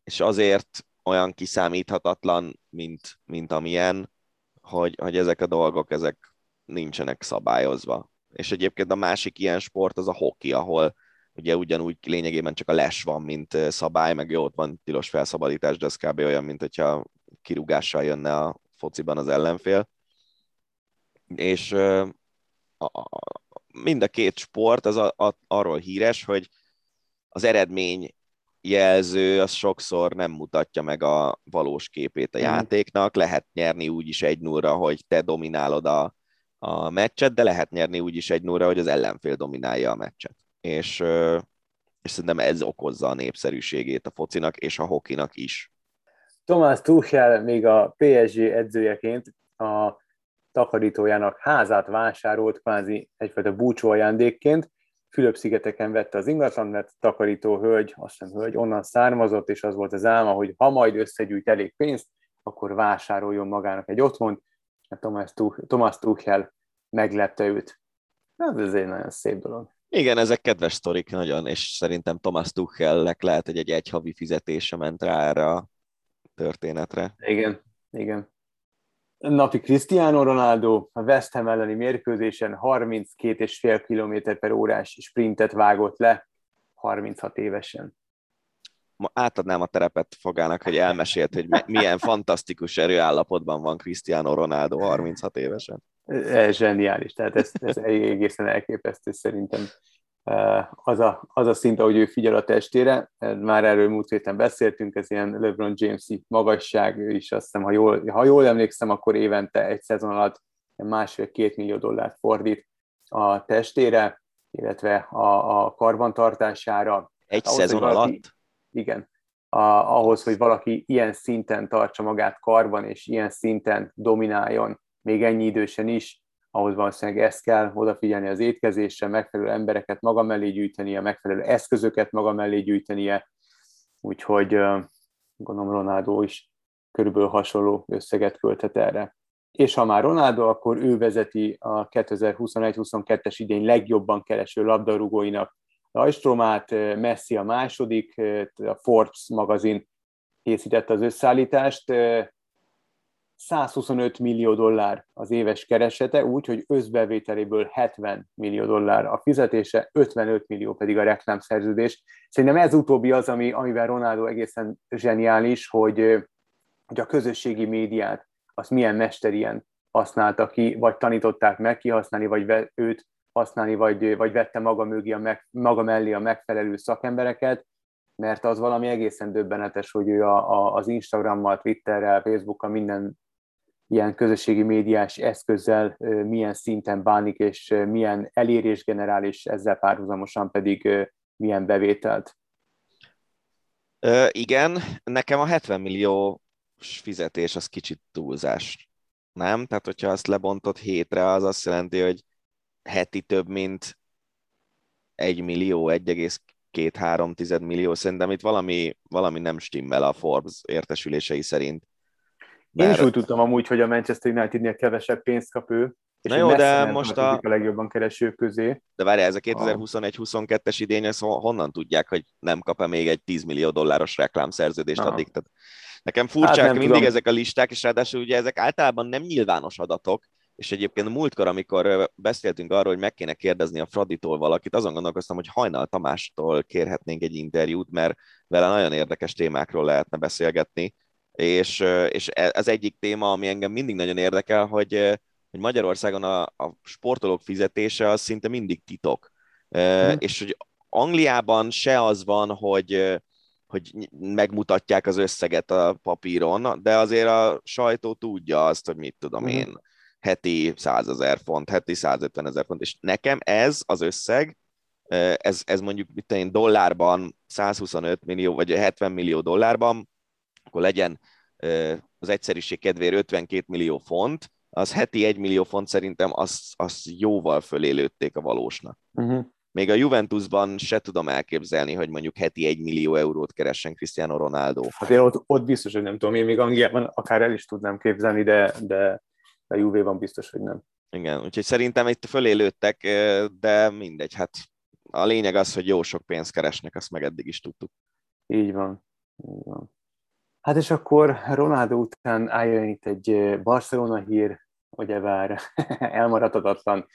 és azért olyan kiszámíthatatlan, mint, mint amilyen, hogy, hogy ezek a dolgok, ezek nincsenek szabályozva. És egyébként a másik ilyen sport az a hoki, ahol ugye ugyanúgy lényegében csak a les van, mint szabály, meg jó, ott van tilos felszabadítás, de ez kb. olyan, mint hogyha kirúgással jönne a fociban az ellenfél. És mind a két sport az a, a, arról híres, hogy az eredmény jelző az sokszor nem mutatja meg a valós képét a mm. játéknak. Lehet nyerni úgy is egy nulla, hogy te dominálod a, a meccset, de lehet nyerni úgy is egy nulla, hogy az ellenfél dominálja a meccset. És, és szerintem ez okozza a népszerűségét a focinak és a hokinak is. Tomás Tuchel még a PSG edzőjeként a takarítójának házát vásárolt kvázi egyfajta búcsú ajándékként. Fülöp-szigeteken vette az ingatlan, mert takarító hölgy, azt hiszem hölgy, onnan származott, és az volt az álma, hogy ha majd összegyűjt elég pénzt, akkor vásároljon magának egy otthont. Thomas, Thomas Tuchel meglepte őt. Hát ez egy nagyon szép dolog. Igen, ezek kedves sztorik nagyon, és szerintem Thomas Tuchelnek lehet, hogy egy egyhavi fizetése ment rá erre a történetre. Igen, igen napi Cristiano Ronaldo a West Ham elleni mérkőzésen 32,5 km per órás sprintet vágott le 36 évesen. Ma átadnám a terepet fogának, hogy elmesélt, hogy milyen fantasztikus erőállapotban van Cristiano Ronaldo 36 évesen. Ez zseniális, tehát ez, ez egészen elképesztő szerintem az a, az a szint, ahogy ő figyel a testére, már erről múlt héten beszéltünk, ez ilyen LeBron James-i magasság, ő is azt hiszem, ha jól, ha jól emlékszem, akkor évente egy szezon alatt másfél-két millió dollárt fordít a testére, illetve a, a karbantartására. Egy ahhoz, szezon valaki, alatt? Igen. A, ahhoz, hogy valaki ilyen szinten tartsa magát karban, és ilyen szinten domináljon, még ennyi idősen is, ahhoz valószínűleg ezt kell odafigyelni az étkezésre, megfelelő embereket maga mellé gyűjtenie, megfelelő eszközöket maga mellé gyűjtenie, úgyhogy gondolom Ronaldo is körülbelül hasonló összeget költhet erre. És ha már Ronaldo, akkor ő vezeti a 2021-22-es idény legjobban kereső labdarúgóinak rajstromát, Messi a második, a Forbes magazin készítette az összeállítást, 125 millió dollár az éves keresete, úgy, hogy összbevételéből 70 millió dollár a fizetése, 55 millió pedig a reklámszerződés. Szerintem ez utóbbi az, ami, amivel Ronaldo egészen zseniális, hogy, hogy a közösségi médiát, azt milyen mesterien használta ki, vagy tanították meg kihasználni, vagy őt használni, vagy, vagy vette maga, mögé a meg, maga mellé a megfelelő szakembereket, mert az valami egészen döbbenetes, hogy ő a, a, az Instagrammal, Twitterrel, Facebookkal, minden ilyen közösségi médiás eszközzel milyen szinten bánik, és milyen elérés generál, és ezzel párhuzamosan pedig milyen bevételt. Ö, igen, nekem a 70 millió fizetés az kicsit túlzás. Nem? Tehát, hogyha azt lebontott hétre, az azt jelenti, hogy heti több, mint 1 millió, 1,2-3 millió. Szerintem itt valami, valami nem stimmel a Forbes értesülései szerint. Én is úgy tudtam amúgy, hogy a Manchester Unitednél kevesebb pénzt kap ő, és Na jó, de most a... a legjobban keresők közé. De várjál, ez a 2021-22-es idény, ezt honnan tudják, hogy nem kap-e még egy 10 millió dolláros reklámszerződést Aha. addig? Tehát nekem furcsák hát mindig tudom. ezek a listák, és ráadásul ugye ezek általában nem nyilvános adatok, és egyébként múltkor, amikor beszéltünk arról, hogy meg kéne kérdezni a Fraditól valakit, azon gondolkoztam, hogy Hajnal Tamástól kérhetnénk egy interjút, mert vele nagyon érdekes témákról lehetne beszélgetni, és, és e, az egyik téma, ami engem mindig nagyon érdekel, hogy, hogy Magyarországon a, a sportolók fizetése az szinte mindig titok. Mm. És hogy Angliában se az van, hogy, hogy megmutatják az összeget a papíron, de azért a sajtó tudja azt, hogy mit tudom mm. én, heti 100 ezer font, heti 150 ezer font, és nekem ez az összeg, ez, ez mondjuk mit én dollárban 125 millió, vagy 70 millió dollárban, akkor legyen az egyszerűség kedvéért 52 millió font, az heti 1 millió font szerintem az, az jóval fölélődték a valósnak. Uh-huh. Még a Juventusban se tudom elképzelni, hogy mondjuk heti 1 millió eurót keressen Cristiano Ronaldo. Hát én ott, ott biztos, hogy nem tudom, én még Angliában akár el is tudnám képzelni, de, de a Juve-ban biztos, hogy nem. Igen, úgyhogy szerintem itt fölélődtek, de mindegy, hát a lényeg az, hogy jó sok pénzt keresnek, azt meg eddig is tudtuk. Így van. Így van. Hát és akkor Ronaldo után álljon itt egy Barcelona hír, ugyebár (laughs) elmaradhatatlan.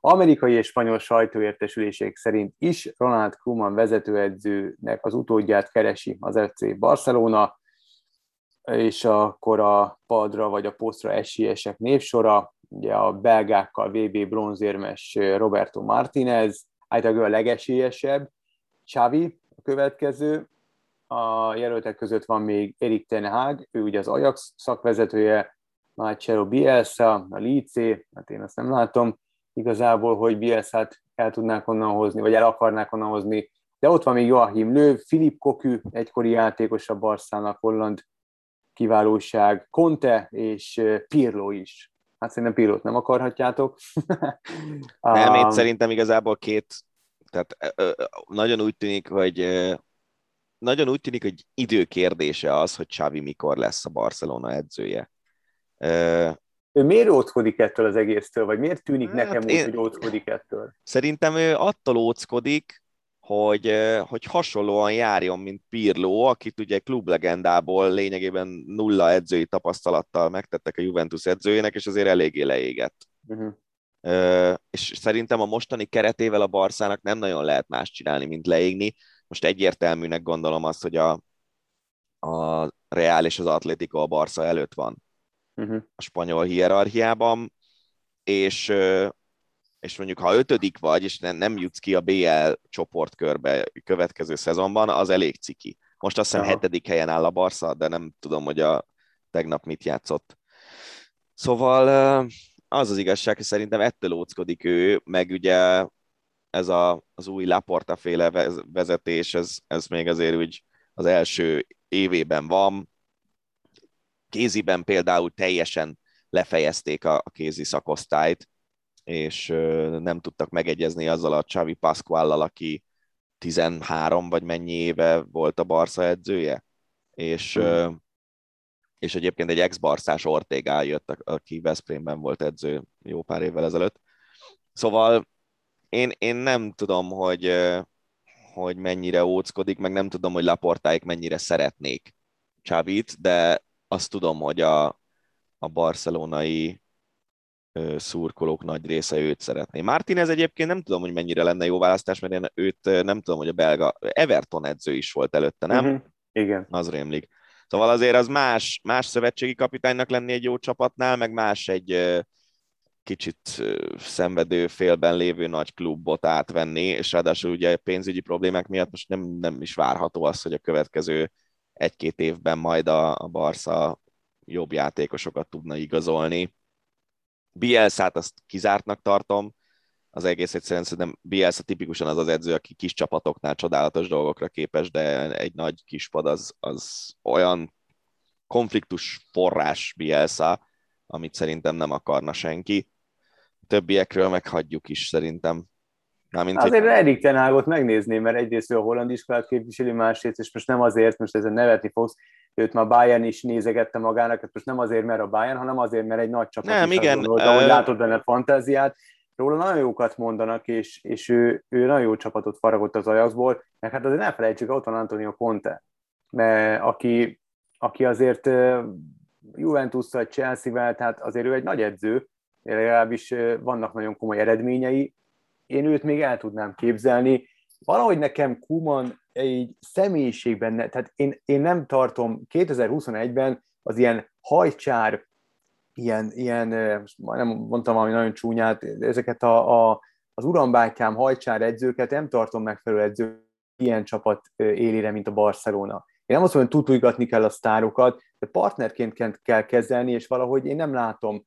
Amerikai és spanyol sajtóértesülések szerint is Ronald Koeman vezetőedzőnek az utódját keresi az FC Barcelona, és akkor a padra vagy a posztra esélyesek névsora, ugye a belgákkal VB bronzérmes Roberto Martinez, általában a legesélyesebb, Xavi a következő, a jelöltek között van még Erik Ten Hag, ő ugye az Ajax szakvezetője, Marcelo Bielsa, a Lice, hát én azt nem látom igazából, hogy Bielsát el tudnák onnan hozni, vagy el akarnák onnan hozni, de ott van még Joachim Löw, Filip Kokü, egykori játékos a Barszának, holland kiválóság, Conte és Pirlo is. Hát szerintem Pirlót nem akarhatjátok. nem, én (laughs) szerintem igazából két, tehát nagyon úgy tűnik, hogy nagyon úgy tűnik, hogy időkérdése az, hogy Xavi mikor lesz a Barcelona edzője. Ő miért óckodik ettől az egésztől, vagy miért tűnik hát nekem én... úgy, hogy óckodik ettől? Szerintem ő attól óckodik, hogy, hogy hasonlóan járjon, mint Pirlo, akit ugye klublegendából lényegében nulla edzői tapasztalattal megtettek a Juventus edzőjének, és azért eléggé leégett. Uh-huh. És szerintem a mostani keretével a Barszának nem nagyon lehet más csinálni, mint leégni. Most egyértelműnek gondolom azt, hogy a, a Real és az Atletico a Barca előtt van uh-huh. a spanyol hierarchiában, és, és mondjuk ha ötödik vagy, és nem, nem jutsz ki a BL csoportkörbe következő szezonban, az elég ciki. Most azt hiszem Aha. hetedik helyen áll a Barca, de nem tudom, hogy a tegnap mit játszott. Szóval az az igazság, hogy szerintem ettől óckodik ő, meg ugye ez a, az új Laporta féle vezetés, ez, ez még azért úgy az első évében van. Kéziben például teljesen lefejezték a, a kézi szakosztályt, és nem tudtak megegyezni azzal a Xavi Pasquallal, aki 13 vagy mennyi éve volt a Barca edzője, és, hmm. és egyébként egy ex-barszás Ortega jött, aki Veszprémben volt edző jó pár évvel ezelőtt. Szóval én, én nem tudom, hogy, hogy mennyire óckodik, meg nem tudom, hogy Laportáik mennyire szeretnék Csávit, de azt tudom, hogy a, a barcelonai szurkolók nagy része őt szeretné. Martinez egyébként nem tudom, hogy mennyire lenne jó választás, mert én őt nem tudom, hogy a belga Everton edző is volt előtte, nem? Uh-huh. Igen. Az rémlik. Szóval azért az más, más szövetségi kapitánynak lenni egy jó csapatnál, meg más egy kicsit szenvedő félben lévő nagy klubot átvenni, és ráadásul ugye pénzügyi problémák miatt most nem, nem is várható az, hogy a következő egy-két évben majd a, a Barca jobb játékosokat tudna igazolni. Bielszát azt kizártnak tartom, az egész egyszerűen szerintem Bielsa tipikusan az az edző, aki kis csapatoknál csodálatos dolgokra képes, de egy nagy kispad az, az olyan konfliktus forrás Bielsa, amit szerintem nem akarna senki. Többiekről meghagyjuk is szerintem. Mármint, azért hogy... Erik Tenágot megnézném, mert egyrészt ő a holland iskolát képviseli, másrészt, és most nem azért, most ezen nevetni fogsz, őt már Bayern is nézegette magának, hát most nem azért, mert a Bayern, hanem azért, mert egy nagy csapat nem, igen, gondolta, hogy látod benne fantáziát, róla nagyon jókat mondanak, és, és ő, ő nagyon jó csapatot faragott az Ajaxból, meg hát azért ne felejtsük, ott van Antonio Conte, mert aki, aki azért Juventus-szal, Chelsea-vel, tehát azért ő egy nagy edző, legalábbis vannak nagyon komoly eredményei, én őt még el tudnám képzelni. Valahogy nekem Kuman egy személyiségben, tehát én, én nem tartom 2021-ben az ilyen hajcsár, ilyen, ilyen nem mondtam valami nagyon csúnyát, ezeket a, a, az urambátyám hajcsár edzőket nem tartom megfelelő edző ilyen csapat élére, mint a Barcelona. Én nem azt mondom, hogy tutulgatni kell a sztárokat, de partnerként kell kezelni, és valahogy én nem látom,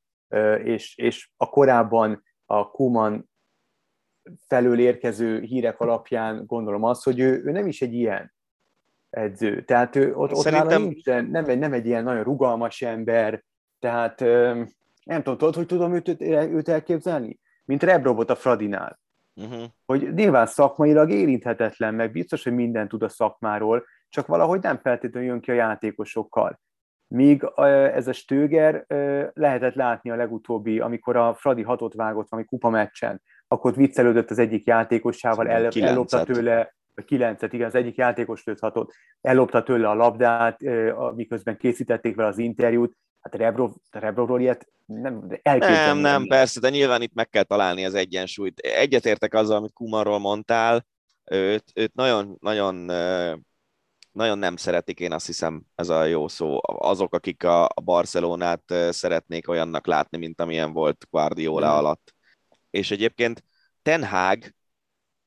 és, és a korábban a Kuman felől érkező hírek alapján gondolom azt, hogy ő, ő nem is egy ilyen edző. Tehát ő, ott, ott Szerintem... nincs, nem, egy, nem egy ilyen nagyon rugalmas ember, tehát nem tudom, tudod, hogy tudom őt, őt elképzelni? Mint Rebrobot a Fradinál. Uh-huh. Hogy nyilván szakmailag érinthetetlen, meg biztos, hogy mindent tud a szakmáról, csak valahogy nem feltétlenül jön ki a játékosokkal. Míg ez a Stöger lehetett látni a legutóbbi, amikor a Fradi hatot vágott valami kupa meccsen, akkor ott viccelődött az egyik játékosával, el, ellopta tőle, vagy kilencet, igen, az egyik játékos lőtt hatot, ellopta tőle a labdát, miközben készítették vele az interjút, hát Rebrov, Rebrovról ilyet nem, nem, nem, persze, de nyilván itt meg kell találni az egyensúlyt. Egyetértek azzal, amit Kumarról mondtál, őt, őt nagyon, nagyon, nagyon nem szeretik, én azt hiszem, ez a jó szó. Azok, akik a Barcelonát szeretnék olyannak látni, mint amilyen volt Guardiola hmm. alatt és egyébként Ten Hag,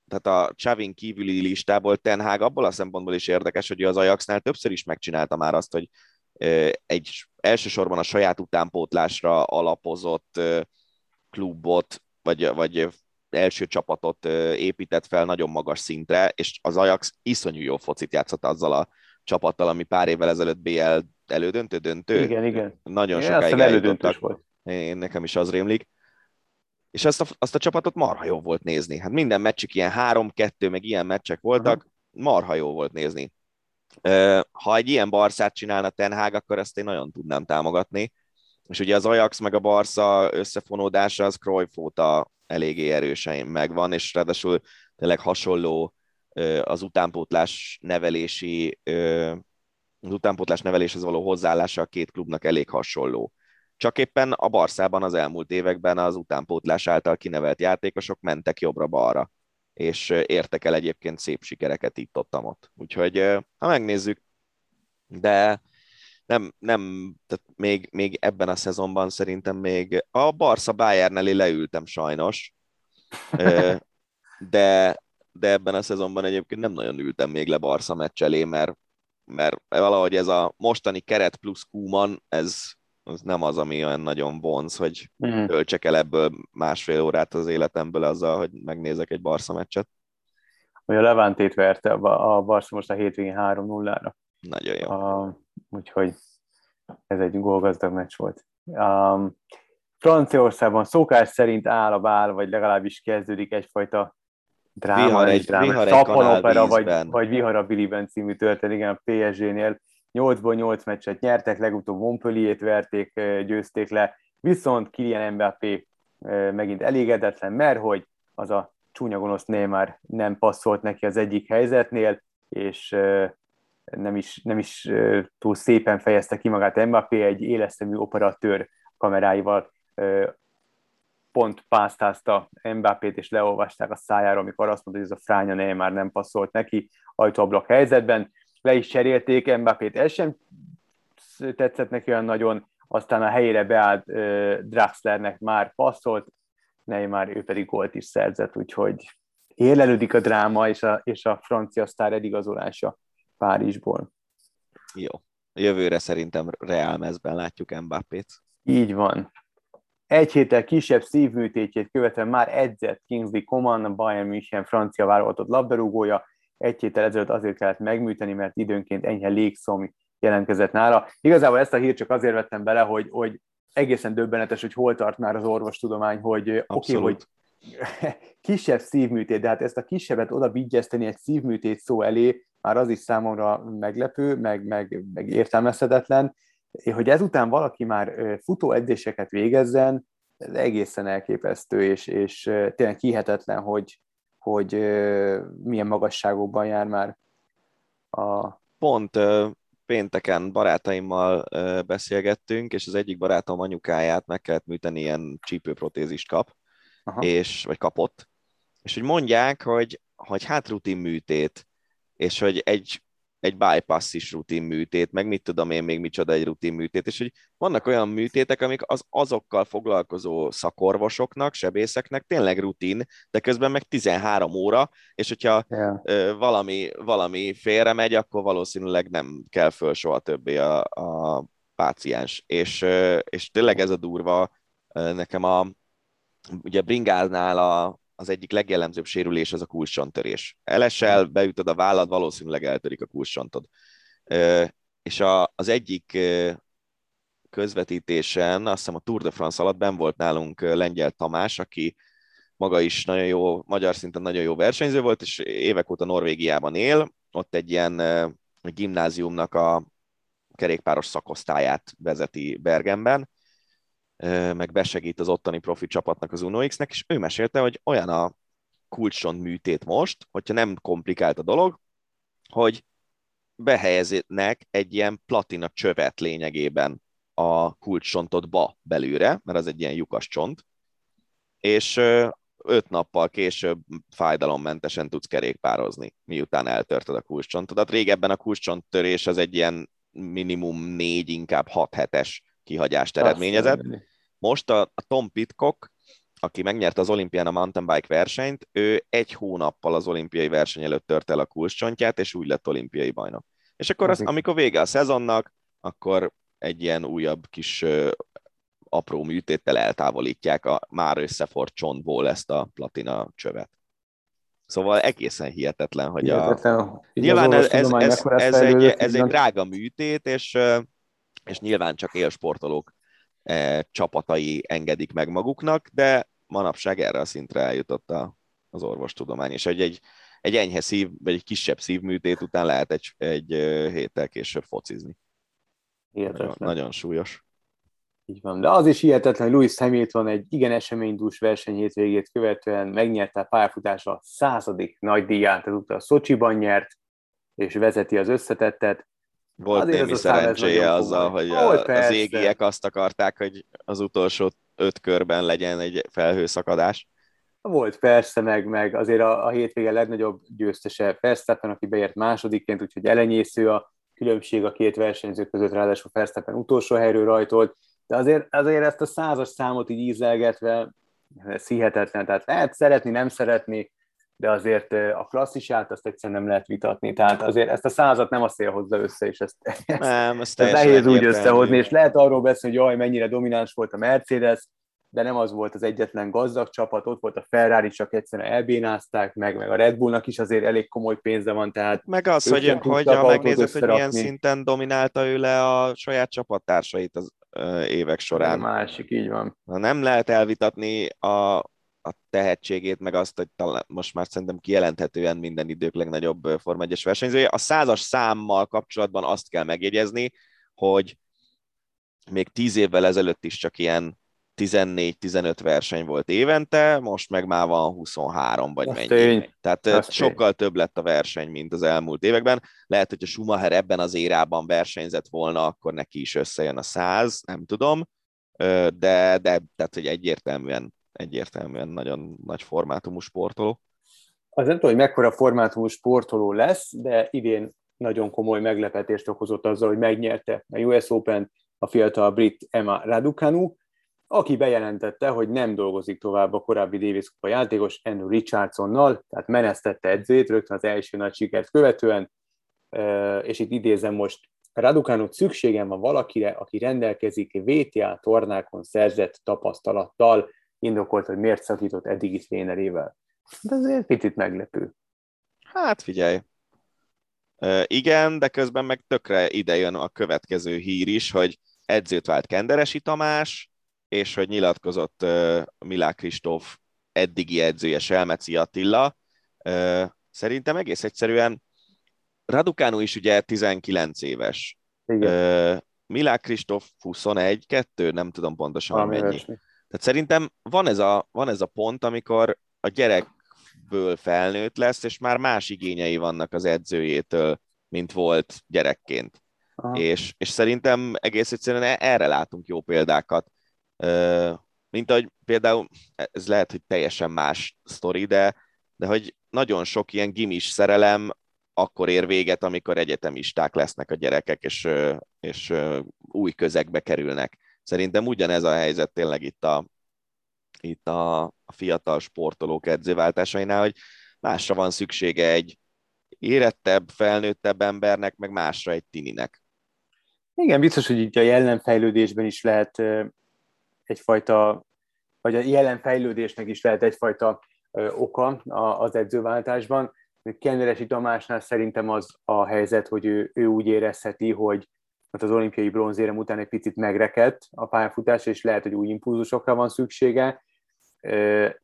tehát a Chavin kívüli listából Ten Hag abból a szempontból is érdekes, hogy az Ajaxnál többször is megcsinálta már azt, hogy egy elsősorban a saját utánpótlásra alapozott klubot, vagy, vagy első csapatot épített fel nagyon magas szintre, és az Ajax iszonyú jó focit játszott azzal a csapattal, ami pár évvel ezelőtt BL elődöntő, döntő. Igen, igen. Nagyon sokáig eljutottak. Volt. Én, nekem is az rémlik és azt a, azt a csapatot marha jó volt nézni. Hát minden meccsük ilyen három-kettő, meg ilyen meccsek voltak, marha jó volt nézni. Ha egy ilyen Barszát csinálna Ten Hag, akkor ezt én nagyon tudnám támogatni. És ugye az Ajax meg a Barca összefonódása az Cruyff óta eléggé erősen megvan, és ráadásul tényleg hasonló az utánpótlás nevelési az utánpótlás neveléshez való hozzáállása a két klubnak elég hasonló. Csak éppen a Barszában az elmúlt években az utánpótlás által kinevelt játékosok mentek jobbra-balra, és értek el egyébként szép sikereket itt ott ott. Úgyhogy ha megnézzük, de nem, nem tehát még, még ebben a szezonban szerintem még a Barca Bayern elé leültem sajnos, de, de ebben a szezonban egyébként nem nagyon ültem még le Barca meccs elé, mert, mert valahogy ez a mostani keret plusz Kuman, ez, az nem az, ami olyan nagyon vonz, hogy mm. töltsek el ebből másfél órát az életemből azzal, hogy megnézek egy Barca meccset. Hogy a Levántét verte a Barca most a hétvégén 3-0-ra. Nagyon jó. Uh, úgyhogy ez egy gólgazdag meccs volt. Um, Franciaországban szokás szerint áll a bál, vagy legalábbis kezdődik egyfajta dráma, vihar egy, dráma, vihar egy vagy, vagy Vihar a Biliben című történet, igen, a PSG-nél 8-ból 8 meccset nyertek, legutóbb Montpellier-t verték, győzték le, viszont Kylian Mbappé megint elégedetlen, mert hogy az a csúnya gonosz Neymar nem passzolt neki az egyik helyzetnél, és nem is, nem is túl szépen fejezte ki magát Mbappé, egy élesztemű operatőr kameráival pont pásztázta Mbappét, és leolvasták a szájára, amikor azt mondta, hogy ez a fránya Neymar nem passzolt neki ajtóablak helyzetben. Le is cserélték Mbappét, ez sem tetszett neki olyan nagyon, aztán a helyére beállt Draxlernek már passzolt, Neymar ő pedig gólt is szerzett, úgyhogy érlelődik a dráma és a, és a francia sztár edigazolása Párizsból. Jó. Jövőre szerintem Real mezben látjuk Mbappét. Így van. Egy héttel kisebb szívműtétjét követően már edzett Kingsley Coman, a Bayern München francia válogatott labdarúgója. Egy héttel ezelőtt azért kellett megműteni, mert időnként enyhe légszom jelentkezett nála. Igazából ezt a hírt csak azért vettem bele, hogy, hogy egészen döbbenetes, hogy hol tart már az orvostudomány, hogy oké, okay, hogy (laughs) kisebb szívműtét, de hát ezt a kisebbet oda vigyezteni egy szívműtét szó elé, már az is számomra meglepő, meg, meg, meg értelmezhetetlen, hogy ezután valaki már futóedzéseket végezzen, ez egészen elképesztő, és, és tényleg hihetetlen, hogy, hogy milyen magasságokban jár már a... Pont pénteken barátaimmal beszélgettünk, és az egyik barátom anyukáját meg kellett műteni, ilyen csípőprotézist kap, Aha. és, vagy kapott, és hogy mondják, hogy, hogy hát rutin műtét, és hogy egy egy bypass is rutin műtét, meg mit tudom én még micsoda egy rutin műtét, és hogy vannak olyan műtétek, amik az azokkal foglalkozó szakorvosoknak, sebészeknek tényleg rutin, de közben meg 13 óra, és hogyha yeah. valami, valami félre megy, akkor valószínűleg nem kell föl soha többé a, a páciens. És, és tényleg ez a durva, nekem a, ugye Bringálnál a, az egyik legjellemzőbb sérülés az a kulcsontörés. Elesel, beütöd a vállad, valószínűleg eltörik a kulcsontod. És a, az egyik közvetítésen, azt hiszem a Tour de France alatt ben volt nálunk Lengyel Tamás, aki maga is nagyon jó, magyar szinten nagyon jó versenyző volt, és évek óta Norvégiában él, ott egy ilyen gimnáziumnak a kerékpáros szakosztályát vezeti Bergenben, meg besegít az ottani profi csapatnak az UNOX-nek, és ő mesélte, hogy olyan a kulcsont műtét most, hogyha nem komplikált a dolog, hogy behelyeznek egy ilyen platina csövet lényegében a kulcsontodba belőle, mert az egy ilyen lyukas csont, és öt nappal később fájdalommentesen tudsz kerékpározni, miután eltörted a kulcsontodat. Régebben a kulcsonttörés az egy ilyen minimum négy, inkább hat hetes kihagyást eredményezett. Most a, a Tom Pitcock, aki megnyerte az olimpián a mountain bike versenyt, ő egy hónappal az olimpiai verseny előtt tört el a kulcscsontját, és úgy lett olimpiai bajnok. És akkor az, amikor vége a szezonnak, akkor egy ilyen újabb kis ö, apró műtéttel eltávolítják a már összefort csontból ezt a platina csövet. Szóval egészen hihetetlen, hogy hihetetlen. a... Nyilván ez, ez, ez, ez, egy, ez egy drága műtét, és, és nyilván csak élsportolók e, csapatai engedik meg maguknak, de manapság erre a szintre eljutott a, az orvostudomány, és egy, egy, egy enyhe szív, vagy egy kisebb szívműtét után lehet egy, egy héttel később focizni. Nagyon, nagyon súlyos. Így van. De az is hihetetlen, hogy Louis Hamilton egy igen eseménydús verseny hétvégét követően megnyerte a pályafutása századik nagy díját, ezúttal Szocsiban nyert, és vezeti az összetettet. Volt Azért némi szerencséje azzal, hogy a, az égiek azt akarták, hogy az utolsó öt körben legyen egy felhőszakadás. Volt persze, meg, meg azért a, a hétvége legnagyobb győztese Verstappen, aki beért másodikként, úgyhogy elenyésző a különbség a két versenyző között, ráadásul Verstappen utolsó helyről rajtolt, de azért, azért ezt a százas számot így ízelgetve, ez hihetetlen, tehát lehet szeretni, nem szeretni, de azért a klasszisát azt egyszerűen nem lehet vitatni. Tehát azért ezt a százat nem a szél hozza össze, és ezt, (laughs) nem, ezt, ezt nehéz úgy összehozni, és lehet arról beszélni, hogy jaj, mennyire domináns volt a Mercedes, de nem az volt az egyetlen gazdag csapat, ott volt a Ferrari, csak egyszerűen elbénázták meg, meg a Red Bullnak is azért elég komoly pénze van, tehát... Meg az, hogy, hogy ha megnézed, hogy milyen szinten dominálta ő le a saját csapattársait az évek során. A másik, így van. Nem lehet elvitatni a, a tehetségét, meg azt, hogy talán most már szerintem kijelenthetően minden idők legnagyobb Forma 1 versenyzője. A százas számmal kapcsolatban azt kell megjegyezni, hogy még tíz évvel ezelőtt is csak ilyen 14-15 verseny volt évente, most meg már van 23 vagy mennyi. Tény. Tehát Azt sokkal tény. több lett a verseny, mint az elmúlt években. Lehet, hogy a Schumacher ebben az érában versenyzett volna, akkor neki is összejön a 100, nem tudom, de, de tehát, hogy egyértelműen egyértelműen nagyon nagy formátumú sportoló. Az nem tudom, hogy mekkora formátumú sportoló lesz, de idén nagyon komoly meglepetést okozott azzal, hogy megnyerte a US Open, a fiatal brit Emma Raducanu, aki bejelentette, hogy nem dolgozik tovább a korábbi Davis Kupa játékos Andrew Richardsonnal, tehát menesztette edzőjét rögtön az első nagy sikert követően, és itt idézem most, Raducanu szükségem van valakire, aki rendelkezik VTA tornákon szerzett tapasztalattal, indokolt, hogy miért szakított eddigi trénerével. De azért picit meglepő. Hát figyelj, igen, de közben meg tökre ide jön a következő hír is, hogy edzőt vált Kenderesi Tamás, és hogy nyilatkozott Milák Kristóf eddigi edzője Selmeci Attila. Szerintem egész egyszerűen Radukánu is ugye 19 éves. Igen. Milák Kristóf 21, 2, nem tudom pontosan Valami mennyi. Versmi. Tehát szerintem van ez, a, van ez a pont, amikor a gyerekből felnőtt lesz, és már más igényei vannak az edzőjétől, mint volt gyerekként. És, és szerintem egész egyszerűen e, erre látunk jó példákat. Mint ahogy például, ez lehet, hogy teljesen más sztori, de, de hogy nagyon sok ilyen gimis szerelem akkor ér véget, amikor egyetemisták lesznek a gyerekek, és, és új közegbe kerülnek. Szerintem ugyanez a helyzet tényleg itt a, itt a, a fiatal sportolók edzőváltásainál, hogy másra van szüksége egy érettebb, felnőttebb embernek, meg másra egy tininek. Igen, biztos, hogy itt a jelenfejlődésben is lehet egyfajta, vagy a jelenfejlődésnek is lehet egyfajta oka az edzőváltásban. Kenderesi Tamásnál szerintem az a helyzet, hogy ő, ő úgy érezheti, hogy mert az olimpiai bronzérem után egy picit megrekedt a pályafutás, és lehet, hogy új impulzusokra van szüksége.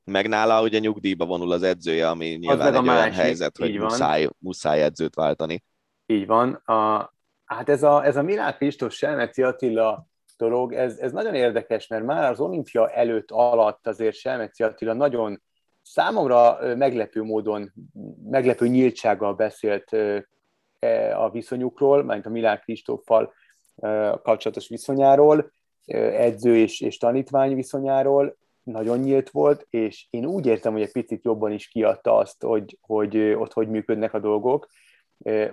Meg nála ugye nyugdíjba vonul az edzője, ami nyilván egy olyan helyzet, hogy muszáj, muszáj edzőt váltani. Így van. A, hát ez a, ez a Milán Kristóf Selmeci Attila dolog, ez, ez nagyon érdekes, mert már az olimpia előtt alatt azért Selmeci Attila nagyon számomra meglepő módon, meglepő nyíltsággal beszélt a viszonyukról, mint a Milán Kristóffal kapcsolatos viszonyáról, edző és, és tanítvány viszonyáról, nagyon nyílt volt, és én úgy értem, hogy egy picit jobban is kiadta azt, hogy, hogy ott hogy működnek a dolgok,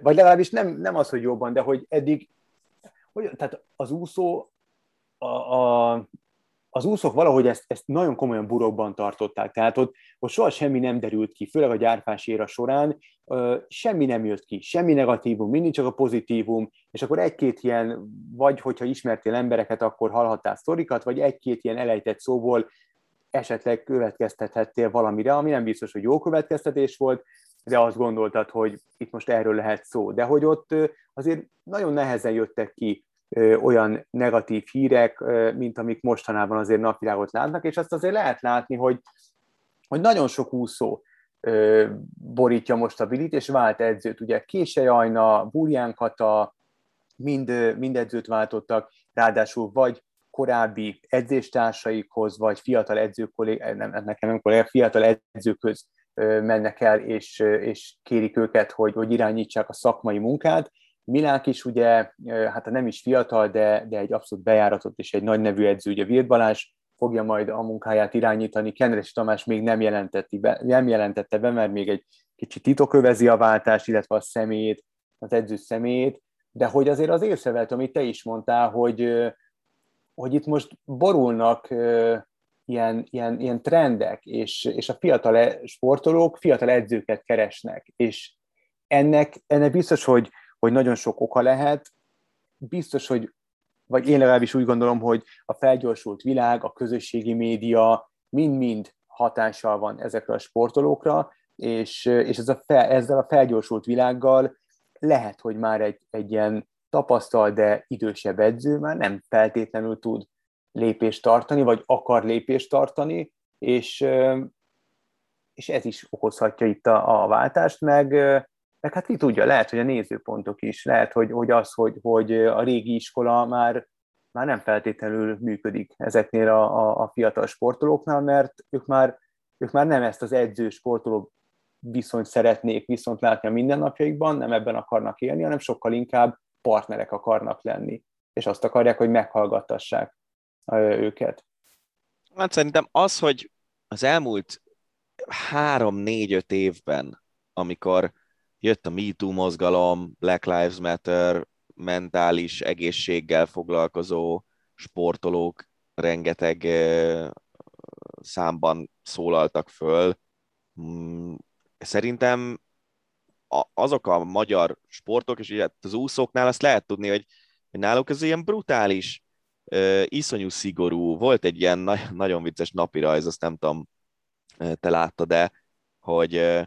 vagy legalábbis nem, nem az, hogy jobban, de hogy eddig, hogy, tehát az úszó a, a, az úszók valahogy ezt, ezt nagyon komolyan burokban tartották, tehát ott, ott soha semmi nem derült ki, főleg a gyárfás éra során, ö, semmi nem jött ki, semmi negatívum, mindig csak a pozitívum, és akkor egy-két ilyen, vagy hogyha ismertél embereket, akkor hallhattál sztorikat, vagy egy-két ilyen elejtett szóból esetleg következtethettél valamire, ami nem biztos, hogy jó következtetés volt, de azt gondoltad, hogy itt most erről lehet szó. De hogy ott azért nagyon nehezen jöttek ki olyan negatív hírek, mint amik mostanában azért napvilágot látnak, és azt azért lehet látni, hogy, hogy nagyon sok úszó borítja most a bilit, és vált edzőt. Ugye Késely Ajna, Burján Kata, mind, mind edzőt váltottak, ráadásul vagy korábbi edzéstársaikhoz, vagy fiatal edzők, nem, nekem nem kollégák, fiatal edzőköz mennek el, és, és kérik őket, hogy, hogy irányítsák a szakmai munkát, Milák is ugye, hát nem is fiatal, de, de egy abszolút bejáratott és egy nagy nevű edző, ugye Virt Balázs fogja majd a munkáját irányítani, Kenres Tamás még nem, jelentette be, nem jelentette be, mert még egy kicsit titokövezi a váltást, illetve a személyét, az edző személyét, de hogy azért az észrevelt, amit te is mondtál, hogy, hogy itt most borulnak ilyen, ilyen, ilyen trendek, és, és a fiatal e, sportolók fiatal edzőket keresnek, és ennek, ennek biztos, hogy hogy nagyon sok oka lehet. Biztos, hogy, vagy én legalábbis úgy gondolom, hogy a felgyorsult világ, a közösségi média mind-mind hatással van ezekre a sportolókra, és, és ez a fel, ezzel a felgyorsult világgal lehet, hogy már egy, egy ilyen tapasztal, de idősebb edző már nem feltétlenül tud lépést tartani, vagy akar lépést tartani, és, és ez is okozhatja itt a, a váltást, meg, meg hát ki tudja, lehet, hogy a nézőpontok is, lehet, hogy, hogy az, hogy, hogy a régi iskola már, már nem feltétlenül működik ezeknél a, a, a fiatal sportolóknál, mert ők már, ők már nem ezt az edző-sportoló viszonyt szeretnék viszont látni a mindennapjaikban, nem ebben akarnak élni, hanem sokkal inkább partnerek akarnak lenni, és azt akarják, hogy meghallgattassák őket. Hát szerintem az, hogy az elmúlt három-négy-öt évben, amikor jött a MeToo mozgalom, Black Lives Matter, mentális egészséggel foglalkozó sportolók rengeteg számban szólaltak föl. Mm, szerintem azok a magyar sportok, és ugye az úszóknál azt lehet tudni, hogy náluk ez ilyen brutális, iszonyú szigorú. Volt egy ilyen nagyon vicces napirajz, azt nem tudom, te láttad de hogy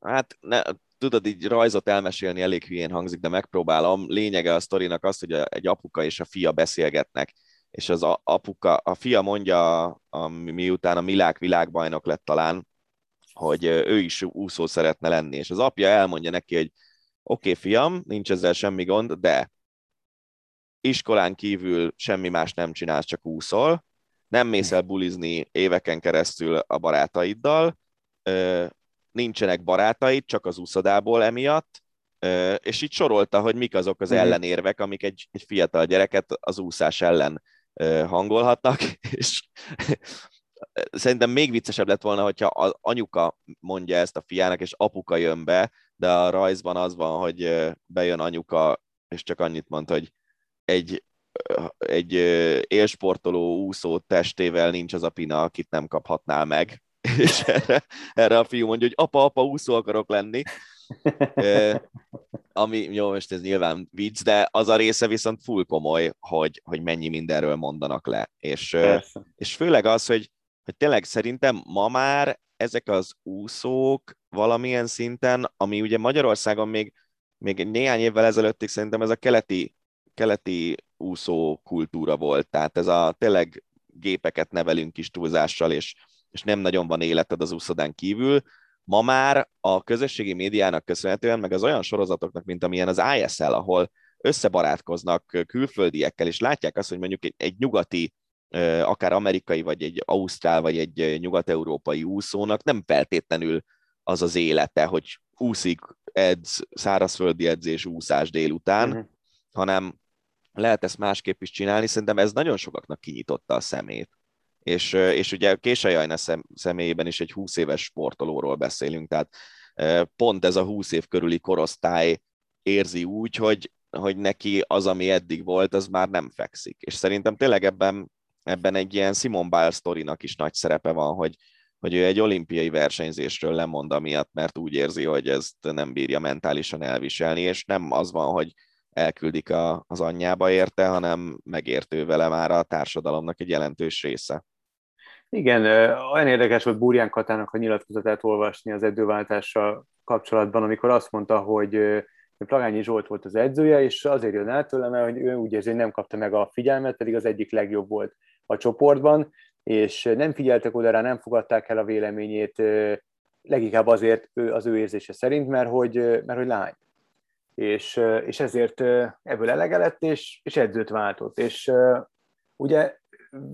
hát ne, tudod, így rajzot elmesélni elég hülyén hangzik, de megpróbálom. Lényege a sztorinak az, hogy egy apuka és a fia beszélgetnek, és az apuka, a fia mondja, a, miután a Milák világbajnok lett talán, hogy ő is úszó szeretne lenni, és az apja elmondja neki, hogy oké, okay, fiam, nincs ezzel semmi gond, de iskolán kívül semmi más nem csinálsz, csak úszol, nem mész el bulizni éveken keresztül a barátaiddal, nincsenek barátaid, csak az úszodából emiatt, és így sorolta, hogy mik azok az mhm. ellenérvek, amik egy, egy fiatal gyereket az úszás ellen hangolhatnak, (laughs) és szerintem még viccesebb lett volna, hogyha az anyuka mondja ezt a fiának, és apuka jön be, de a rajzban az van, hogy bejön anyuka, és csak annyit mond, hogy egy, egy élsportoló úszó testével nincs az a pina, akit nem kaphatnál meg. (laughs) És erre, erre a fiú mondja, hogy apa, apa, úszó akarok lenni. ami, jó, most ez nyilván vicc, de az a része viszont full komoly, hogy, hogy mennyi mindenről mondanak le. És, és főleg az, hogy, hogy tényleg szerintem ma már ezek az úszók valamilyen szinten, ami ugye Magyarországon még, még néhány évvel ezelőttig szerintem ez a keleti, keleti úszó kultúra volt. Tehát ez a tényleg gépeket nevelünk kis túlzással, és, és nem nagyon van életed az úszodán kívül. Ma már a közösségi médiának köszönhetően, meg az olyan sorozatoknak, mint amilyen az ISL, ahol összebarátkoznak külföldiekkel, és látják azt, hogy mondjuk egy, egy nyugati akár amerikai, vagy egy ausztrál, vagy egy nyugat-európai úszónak nem feltétlenül az az élete, hogy úszik, edz, szárazföldi edzés, úszás délután, uh-huh. hanem lehet ezt másképp is csinálni. Szerintem ez nagyon sokaknak kinyitotta a szemét. És, és ugye Késai Ajna szem, személyében is egy 20 éves sportolóról beszélünk, tehát pont ez a 20 év körüli korosztály érzi úgy, hogy, hogy neki az, ami eddig volt, az már nem fekszik. És szerintem tényleg ebben ebben egy ilyen Simon Biles sztorinak is nagy szerepe van, hogy, hogy ő egy olimpiai versenyzésről lemond amiatt, mert úgy érzi, hogy ezt nem bírja mentálisan elviselni, és nem az van, hogy elküldik a, az anyjába érte, hanem megértő vele már a társadalomnak egy jelentős része. Igen, olyan érdekes volt Búrján Katának a nyilatkozatát olvasni az edzőváltással kapcsolatban, amikor azt mondta, hogy Plagányi Zsolt volt az edzője, és azért jön el tőlem, mert ő úgy érzi, hogy nem kapta meg a figyelmet, pedig az egyik legjobb volt a csoportban, és nem figyeltek oda rá, nem fogadták el a véleményét, leginkább azért az ő érzése szerint, mert hogy, mert hogy lány. És, és ezért ebből elege lett, és, és edzőt váltott. És ugye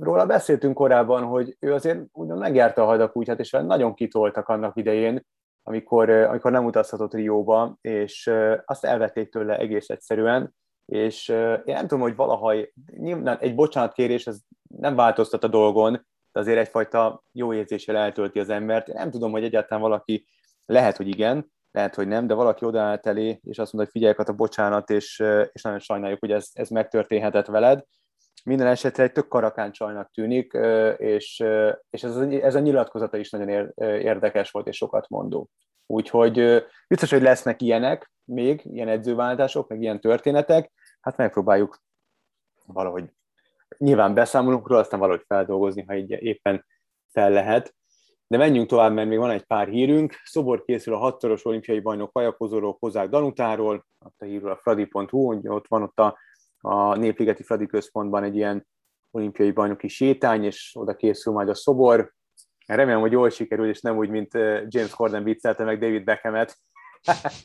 róla beszéltünk korábban, hogy ő azért ugyan megjárta a hadakútját, és nagyon kitoltak annak idején, amikor, amikor nem utazhatott Rióba, és azt elvették tőle egész egyszerűen, és én nem tudom, hogy valaha nyilván egy bocsánatkérés, ez nem változtat a dolgon, de azért egyfajta jó érzéssel eltölti az embert. Én nem tudom, hogy egyáltalán valaki, lehet, hogy igen, lehet, hogy nem, de valaki odaállt elé, és azt mondta, hogy figyelj a bocsánat, és, és nagyon sajnáljuk, hogy ez, ez megtörténhetett veled. Minden esetre egy tök karakán csajnak tűnik, és, és ez, a, ez a nyilatkozata is nagyon érdekes volt, és sokat mondó. Úgyhogy biztos, hogy lesznek ilyenek, még ilyen edzőváltások, meg ilyen történetek, hát megpróbáljuk valahogy nyilván beszámolunk róla, aztán valahogy feldolgozni, ha így éppen fel lehet. De menjünk tovább, mert még van egy pár hírünk. Szobor készül a hatszoros olimpiai bajnok kajakozóról, Kozák Danutáról, a hírről a fradi.hu, ott van ott a, a Népligeti Fradi Központban egy ilyen olimpiai bajnoki sétány, és oda készül majd a szobor. Remélem, hogy jól sikerül, és nem úgy, mint James Corden viccelte meg David Beckhamet. (laughs)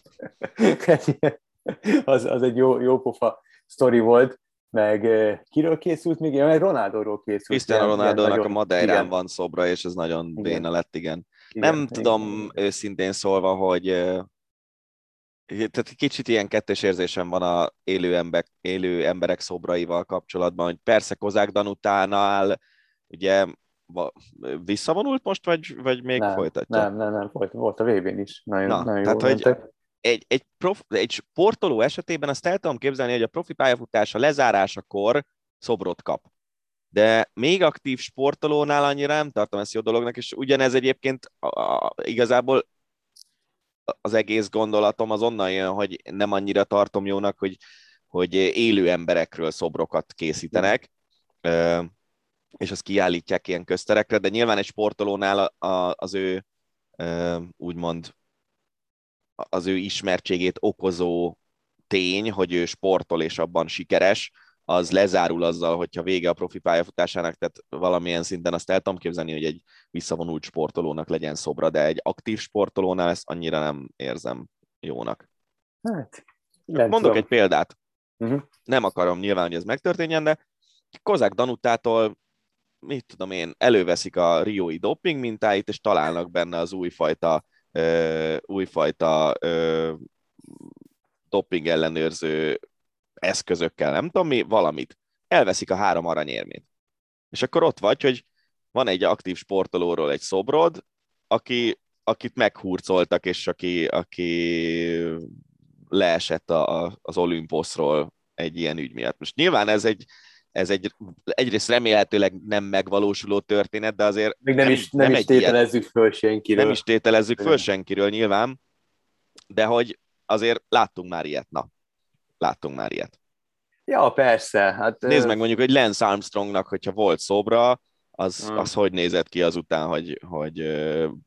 az, az egy jó, jó pofa sztori volt meg kiről készült még? Meg Ronaldóról készült. Cristiano Ronaldónak a Madeirán van szobra, és ez nagyon igen. béna lett, igen. igen. Nem igen. tudom őszintén szólva, hogy tehát kicsit ilyen kettős érzésem van a élő, ember, élő emberek szobraival kapcsolatban, hogy persze Kozák Danutánál ugye visszavonult most, vagy, vagy még nem, folytatja? Nem, nem, nem, volt, volt a vb is. Nagyon, Na, nagyon tehát, hogy egy, egy, prof, egy sportoló esetében azt el tudom képzelni, hogy a profi pályafutása lezárásakor szobrot kap. De még aktív sportolónál annyira nem tartom ezt jó dolognak, és ugyanez egyébként a, a, igazából az egész gondolatom az onnan jön, hogy nem annyira tartom jónak, hogy, hogy élő emberekről szobrokat készítenek, és azt kiállítják ilyen közterekre, de nyilván egy sportolónál az ő úgymond az ő ismertségét okozó tény, hogy ő sportol és abban sikeres, az lezárul azzal, hogyha vége a profi pályafutásának, tehát valamilyen szinten azt el tudom képzelni, hogy egy visszavonult sportolónak legyen szobra, de egy aktív sportolónál ezt annyira nem érzem jónak. Hát, nem Mondok tudom. egy példát. Uh-huh. Nem akarom nyilván, hogy ez megtörténjen, de Kozák Danutától mit tudom én, előveszik a riói doping mintáit, és találnak benne az újfajta ö, újfajta ö, doping ellenőrző eszközökkel, nem tudom mi, valamit. Elveszik a három aranyérmét. És akkor ott vagy, hogy van egy aktív sportolóról egy szobrod, aki, akit meghurcoltak, és aki, aki leesett a, a, az Olimposzról egy ilyen ügy miatt. Most nyilván ez egy, ez egy egyrészt remélhetőleg nem megvalósuló történet, de azért Még nem, nem is, nem, nem is tételezzük ilyen, föl senkiről. Nem is tételezzük föl senkiről nyilván, de hogy azért láttunk már ilyet, na. Láttunk már ilyet. Ja, persze. Hát, Nézd meg mondjuk, hogy Lance Armstrongnak, hogyha volt szobra, az, hmm. az hogy nézett ki azután, hogy, hogy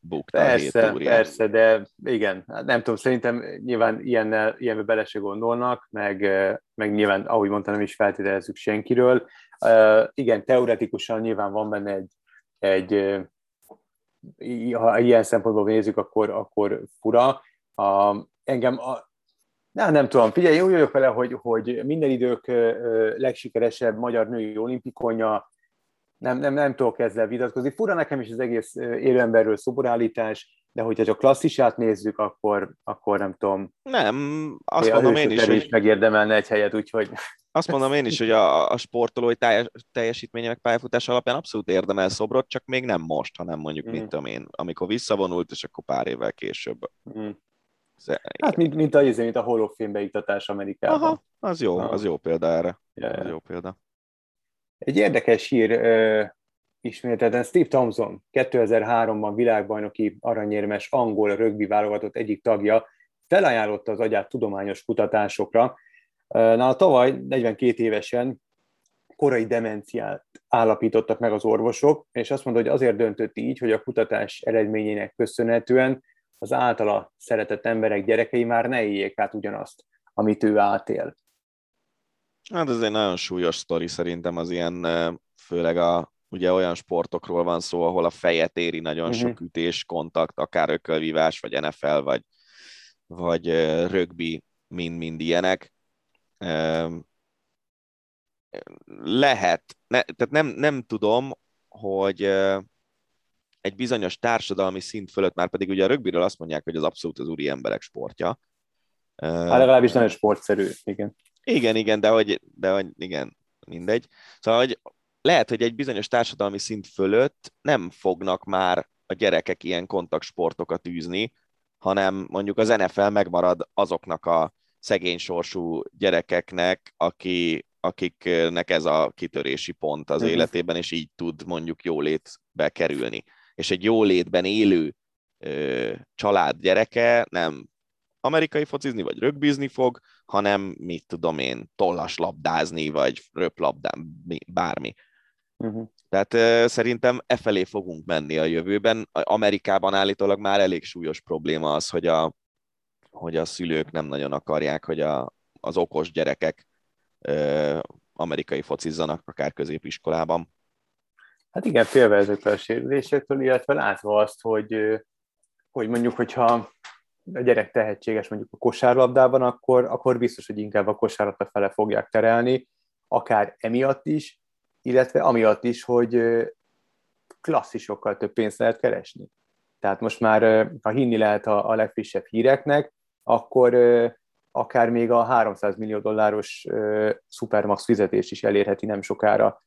bukta persze, a hét Persze, de igen, hát nem tudom, szerintem nyilván ilyennel, ilyenbe bele se gondolnak, meg, meg nyilván, ahogy mondtam, nem is feltételezzük senkiről. Uh, igen, teoretikusan nyilván van benne egy, egy ha ilyen szempontból nézzük, akkor, akkor fura. Uh, engem a, nem, nem tudom, figyelj, úgy vagyok vele, hogy, hogy minden idők legsikeresebb magyar női olimpikonja, nem, nem, nem tudok ezzel vitatkozni. Fura nekem is az egész élőemberről szoborállítás, de hogyha csak klasszisát nézzük, akkor, akkor nem tudom. Nem, azt mondom én is, hogy... megérdemelne egy helyet, úgyhogy... Azt mondom én is, hogy a, a sportolói teljes, teljesítmények pályafutás alapján abszolút érdemel szobrot, csak még nem most, hanem mondjuk, mm. mit tudom én, amikor visszavonult, és akkor pár évvel később. Mm. Hát, mint, mint, a, mint a Hall of Fame beiktatás Amerikában. Aha, az jó, az jó példa erre. Yeah. Az jó példa. Egy érdekes hír uh, ismételten Steve Thompson, 2003-ban világbajnoki aranyérmes angol rögbi válogatott egyik tagja, felajánlotta az agyát tudományos kutatásokra. Nála tavaly 42 évesen korai demenciát állapítottak meg az orvosok, és azt mondta, hogy azért döntött így, hogy a kutatás eredményének köszönhetően az általa szeretett emberek gyerekei már ne éljék át ugyanazt, amit ő átél. Hát ez egy nagyon súlyos sztori szerintem az ilyen, főleg a, ugye olyan sportokról van szó, ahol a fejet éri nagyon uh-huh. sok ütés, kontakt, akár ökölvívás, vagy NFL, vagy, vagy rögbi, mind-mind ilyenek. Lehet, ne, tehát nem, nem tudom, hogy egy bizonyos társadalmi szint fölött, már pedig ugye a rögbiről azt mondják, hogy az abszolút az úri emberek sportja. Hát legalábbis nagyon sportszerű, igen. Igen, igen, de hogy, de hogy igen, mindegy. Szóval, hogy lehet, hogy egy bizonyos társadalmi szint fölött nem fognak már a gyerekek ilyen kontaktsportokat űzni, hanem mondjuk az NFL megmarad azoknak a szegény sorsú gyerekeknek, aki, akiknek ez a kitörési pont az uh-huh. életében, és így tud mondjuk jólétbe kerülni. És egy jólétben élő ö, család gyereke nem amerikai focizni, vagy rögbizni fog, hanem mit tudom én, tollas labdázni, vagy röplabdán, bármi. Uh-huh. Tehát uh, szerintem e felé fogunk menni a jövőben. Amerikában állítólag már elég súlyos probléma az, hogy a, hogy a szülők nem nagyon akarják, hogy a, az okos gyerekek uh, amerikai focizzanak, akár középiskolában. Hát igen, félve ezektől a sérülésektől, illetve látva azt, hogy, hogy mondjuk, hogyha a gyerek tehetséges mondjuk a kosárlabdában, akkor, akkor biztos, hogy inkább a kosárlabda fele fogják terelni, akár emiatt is, illetve amiatt is, hogy klasszisokkal több pénzt lehet keresni. Tehát most már, ha hinni lehet a, a legfrissebb híreknek, akkor akár még a 300 millió dolláros Supermax fizetés is elérheti nem sokára,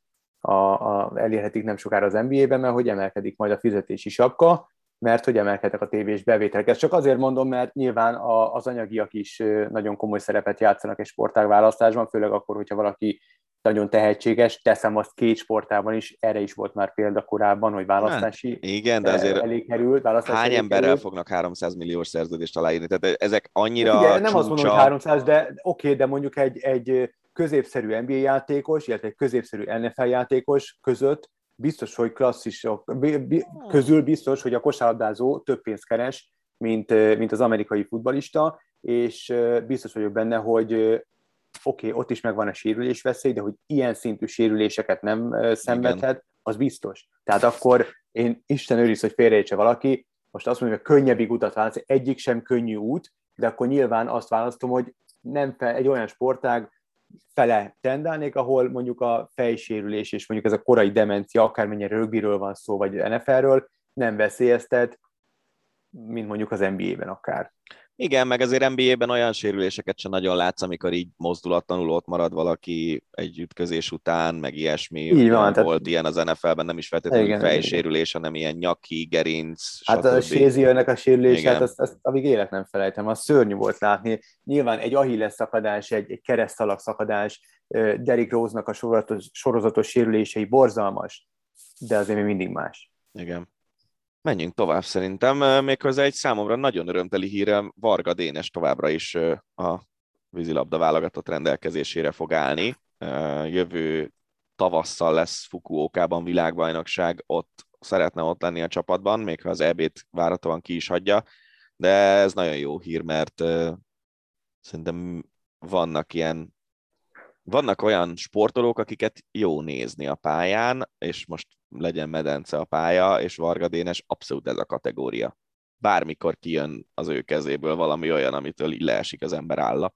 a, a, elérhetik nem sokára az NBA-ben, mert hogy emelkedik majd a fizetési sapka, mert hogy emelkedtek a tévés bevételek. Ezt csak azért mondom, mert nyilván a, az anyagiak is nagyon komoly szerepet játszanak egy sportág választásban, főleg akkor, hogyha valaki nagyon tehetséges, teszem azt két sportában is, erre is volt már példa korábban, hogy választási hát, igen, de azért elé került, választási hány emberrel került. fognak 300 milliós szerződést aláírni? Tehát ezek annyira Igen, nem azt mondom, hogy 300, de oké, okay, de mondjuk egy, egy középszerű NBA játékos, illetve egy középszerű NFL játékos között biztos, hogy klasszisok közül biztos, hogy a kosárlabdázó több pénzt keres, mint, mint az amerikai futbalista, és biztos vagyok benne, hogy oké, okay, ott is megvan a sérülés veszély, de hogy ilyen szintű sérüléseket nem szenvedhet, Igen. az biztos. Tehát akkor én Isten őriz, hogy félreértse valaki, most azt mondom, hogy a könnyebbik utat választ, egyik sem könnyű út, de akkor nyilván azt választom, hogy nem fel, egy olyan sportág fele tendálnék, ahol mondjuk a fejsérülés és mondjuk ez a korai demencia, akármennyire rögbiről van szó, vagy NFL-ről, nem veszélyeztet, mint mondjuk az NBA-ben akár. Igen, meg azért NBA-ben olyan sérüléseket sem nagyon látsz, amikor így mozdulatlanul ott marad valaki egy ütközés után, meg ilyesmi. Így van, tehát... Volt ilyen az NFL-ben, nem is feltétlenül igen, fejsérülés, igen. hanem ilyen nyaki, gerinc, Hát stb. a Séziőnek a sérülése, hát azt, azt, amíg élet nem felejtem, az szörnyű volt látni. Nyilván egy Achilles szakadás, egy, egy keresztalak szakadás, Derrick Rose-nak a sorozatos, sorozatos sérülései borzalmas, de azért még mindig más. Igen. Menjünk tovább szerintem, méghozzá egy számomra nagyon örömteli hírem, Varga Dénes továbbra is a vízilabda válogatott rendelkezésére fog állni. Jövő tavasszal lesz Fukuokában világbajnokság, ott szeretne ott lenni a csapatban, még ha az EB-t várhatóan ki is hagyja, de ez nagyon jó hír, mert szerintem vannak ilyen vannak olyan sportolók, akiket jó nézni a pályán, és most legyen medence a pálya, és Varga Dénes abszolút ez a kategória. Bármikor kijön az ő kezéből valami olyan, amitől így leesik az ember álla.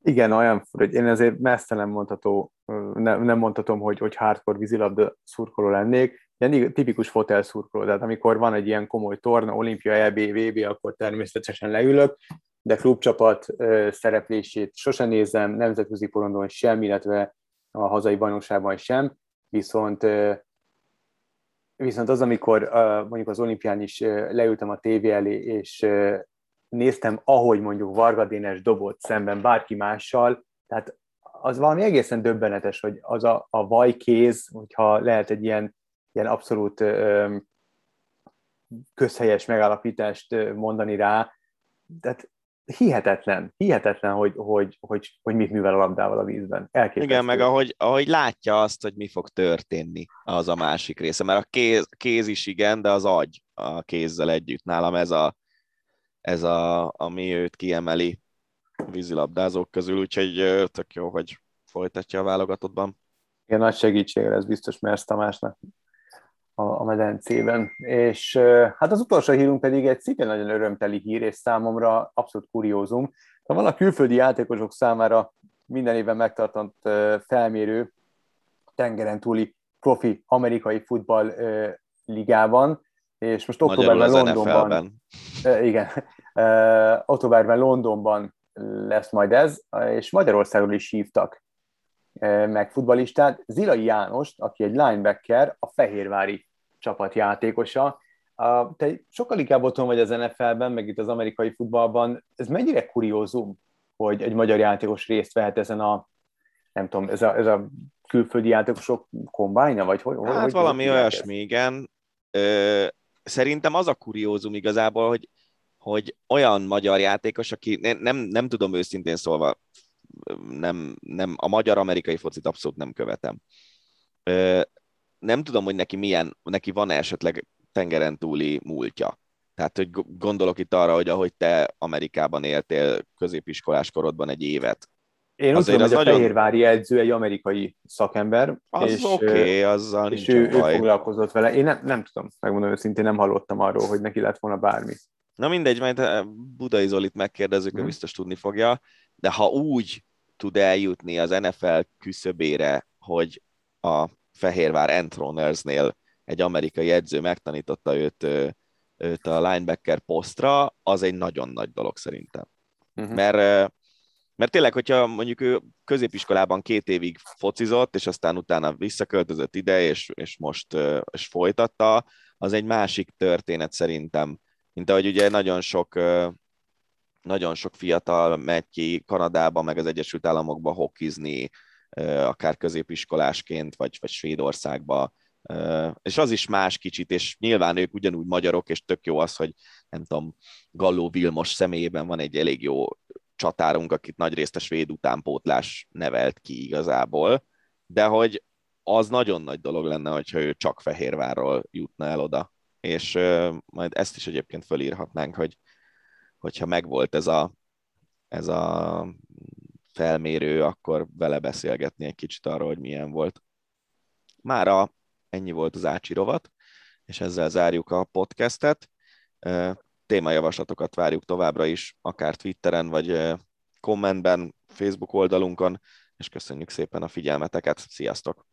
Igen, olyan hogy én ezért messze nem mondható, nem, nem mondhatom, hogy, hogy hardcore vízilabda szurkoló lennék, ilyen tipikus fotel szurkoló, tehát amikor van egy ilyen komoly torna, olimpia, EB, VB, akkor természetesen leülök, de klubcsapat szereplését sosem nézem, nemzetközi porondon sem, illetve a hazai bajnokságban sem, viszont viszont az, amikor mondjuk az olimpián is leültem a tévé elé, és néztem, ahogy mondjuk Varga Dénes dobott szemben bárki mással, tehát az valami egészen döbbenetes, hogy az a, a vajkéz, hogyha lehet egy ilyen, ilyen abszolút közhelyes megállapítást mondani rá, tehát hihetetlen, hihetetlen, hogy, hogy, hogy, hogy mit művel a labdával a vízben. Elképesztő. Igen, meg ahogy, ahogy látja azt, hogy mi fog történni, az a másik része. Mert a kéz, kéz is igen, de az agy a kézzel együtt. Nálam ez a, ez a ami őt kiemeli vízilabdázók közül, úgyhogy tök jó, hogy folytatja a válogatottban. Igen, nagy segítségre ez biztos Mersz Tamásnak a, a medencében. És hát az utolsó hírunk pedig egy szintén nagyon örömteli hír, és számomra abszolút kuriózum. Van a külföldi játékosok számára minden évben megtartott felmérő tengeren túli profi amerikai futball ligában, és most októberben Londonban, igen, októberben Londonban lesz majd ez, és Magyarországon is hívtak meg futbalistát, Zilai Jánost, aki egy linebacker, a Fehérvári csapat játékosa. Te sokkal inkább otthon vagy az NFL-ben, meg itt az amerikai futballban. Ez mennyire kuriózum, hogy egy magyar játékos részt vehet ezen a, nem tudom, ez a, ez a külföldi játékosok kombájna, vagy hogy? Hát hogy valami olyasmi, igen. Ö, szerintem az a kuriózum igazából, hogy, hogy olyan magyar játékos, aki nem, nem, nem tudom őszintén szólva, nem, nem, a magyar-amerikai focit abszolút nem követem nem tudom, hogy neki milyen, neki van esetleg tengeren túli múltja. Tehát, hogy gondolok itt arra, hogy ahogy te Amerikában éltél középiskolás korodban egy évet. Én úgy tudom, hogy a nagyon... Fehérvári edző egy amerikai szakember. Az oké, okay, azzal és ő, ő foglalkozott vele. Én nem, nem tudom, megmondom őszintén, nem hallottam arról, hogy neki lett volna bármi. Na mindegy, majd Budai Zolit megkérdezzük, hmm. ő biztos tudni fogja, de ha úgy tud eljutni az NFL küszöbére, hogy a Fehérvár Entronersnél egy amerikai edző megtanította őt, őt a linebacker posztra, az egy nagyon nagy dolog szerintem. Uh-huh. Mert, mert tényleg, hogyha mondjuk ő középiskolában két évig focizott, és aztán utána visszaköltözött ide, és, és most és folytatta, az egy másik történet szerintem. Mint ahogy ugye nagyon sok nagyon sok fiatal megy ki Kanadába, meg az Egyesült Államokba hokizni, akár középiskolásként, vagy, vagy Svédországba, és az is más kicsit, és nyilván ők ugyanúgy magyarok, és tök jó az, hogy nem tudom, Galló Vilmos személyében van egy elég jó csatárunk, akit nagyrészt a svéd utánpótlás nevelt ki igazából, de hogy az nagyon nagy dolog lenne, hogyha ő csak Fehérvárról jutna el oda. És majd ezt is egyébként fölírhatnánk, hogy hogyha megvolt ez a, ez a felmérő, akkor vele beszélgetni egy kicsit arról, hogy milyen volt. Mára ennyi volt az Ácsi rovat, és ezzel zárjuk a podcastet. Témajavaslatokat várjuk továbbra is, akár Twitteren, vagy kommentben, Facebook oldalunkon, és köszönjük szépen a figyelmeteket. Sziasztok!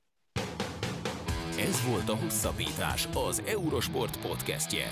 Ez volt a Hosszabbítás, az Eurosport podcastje.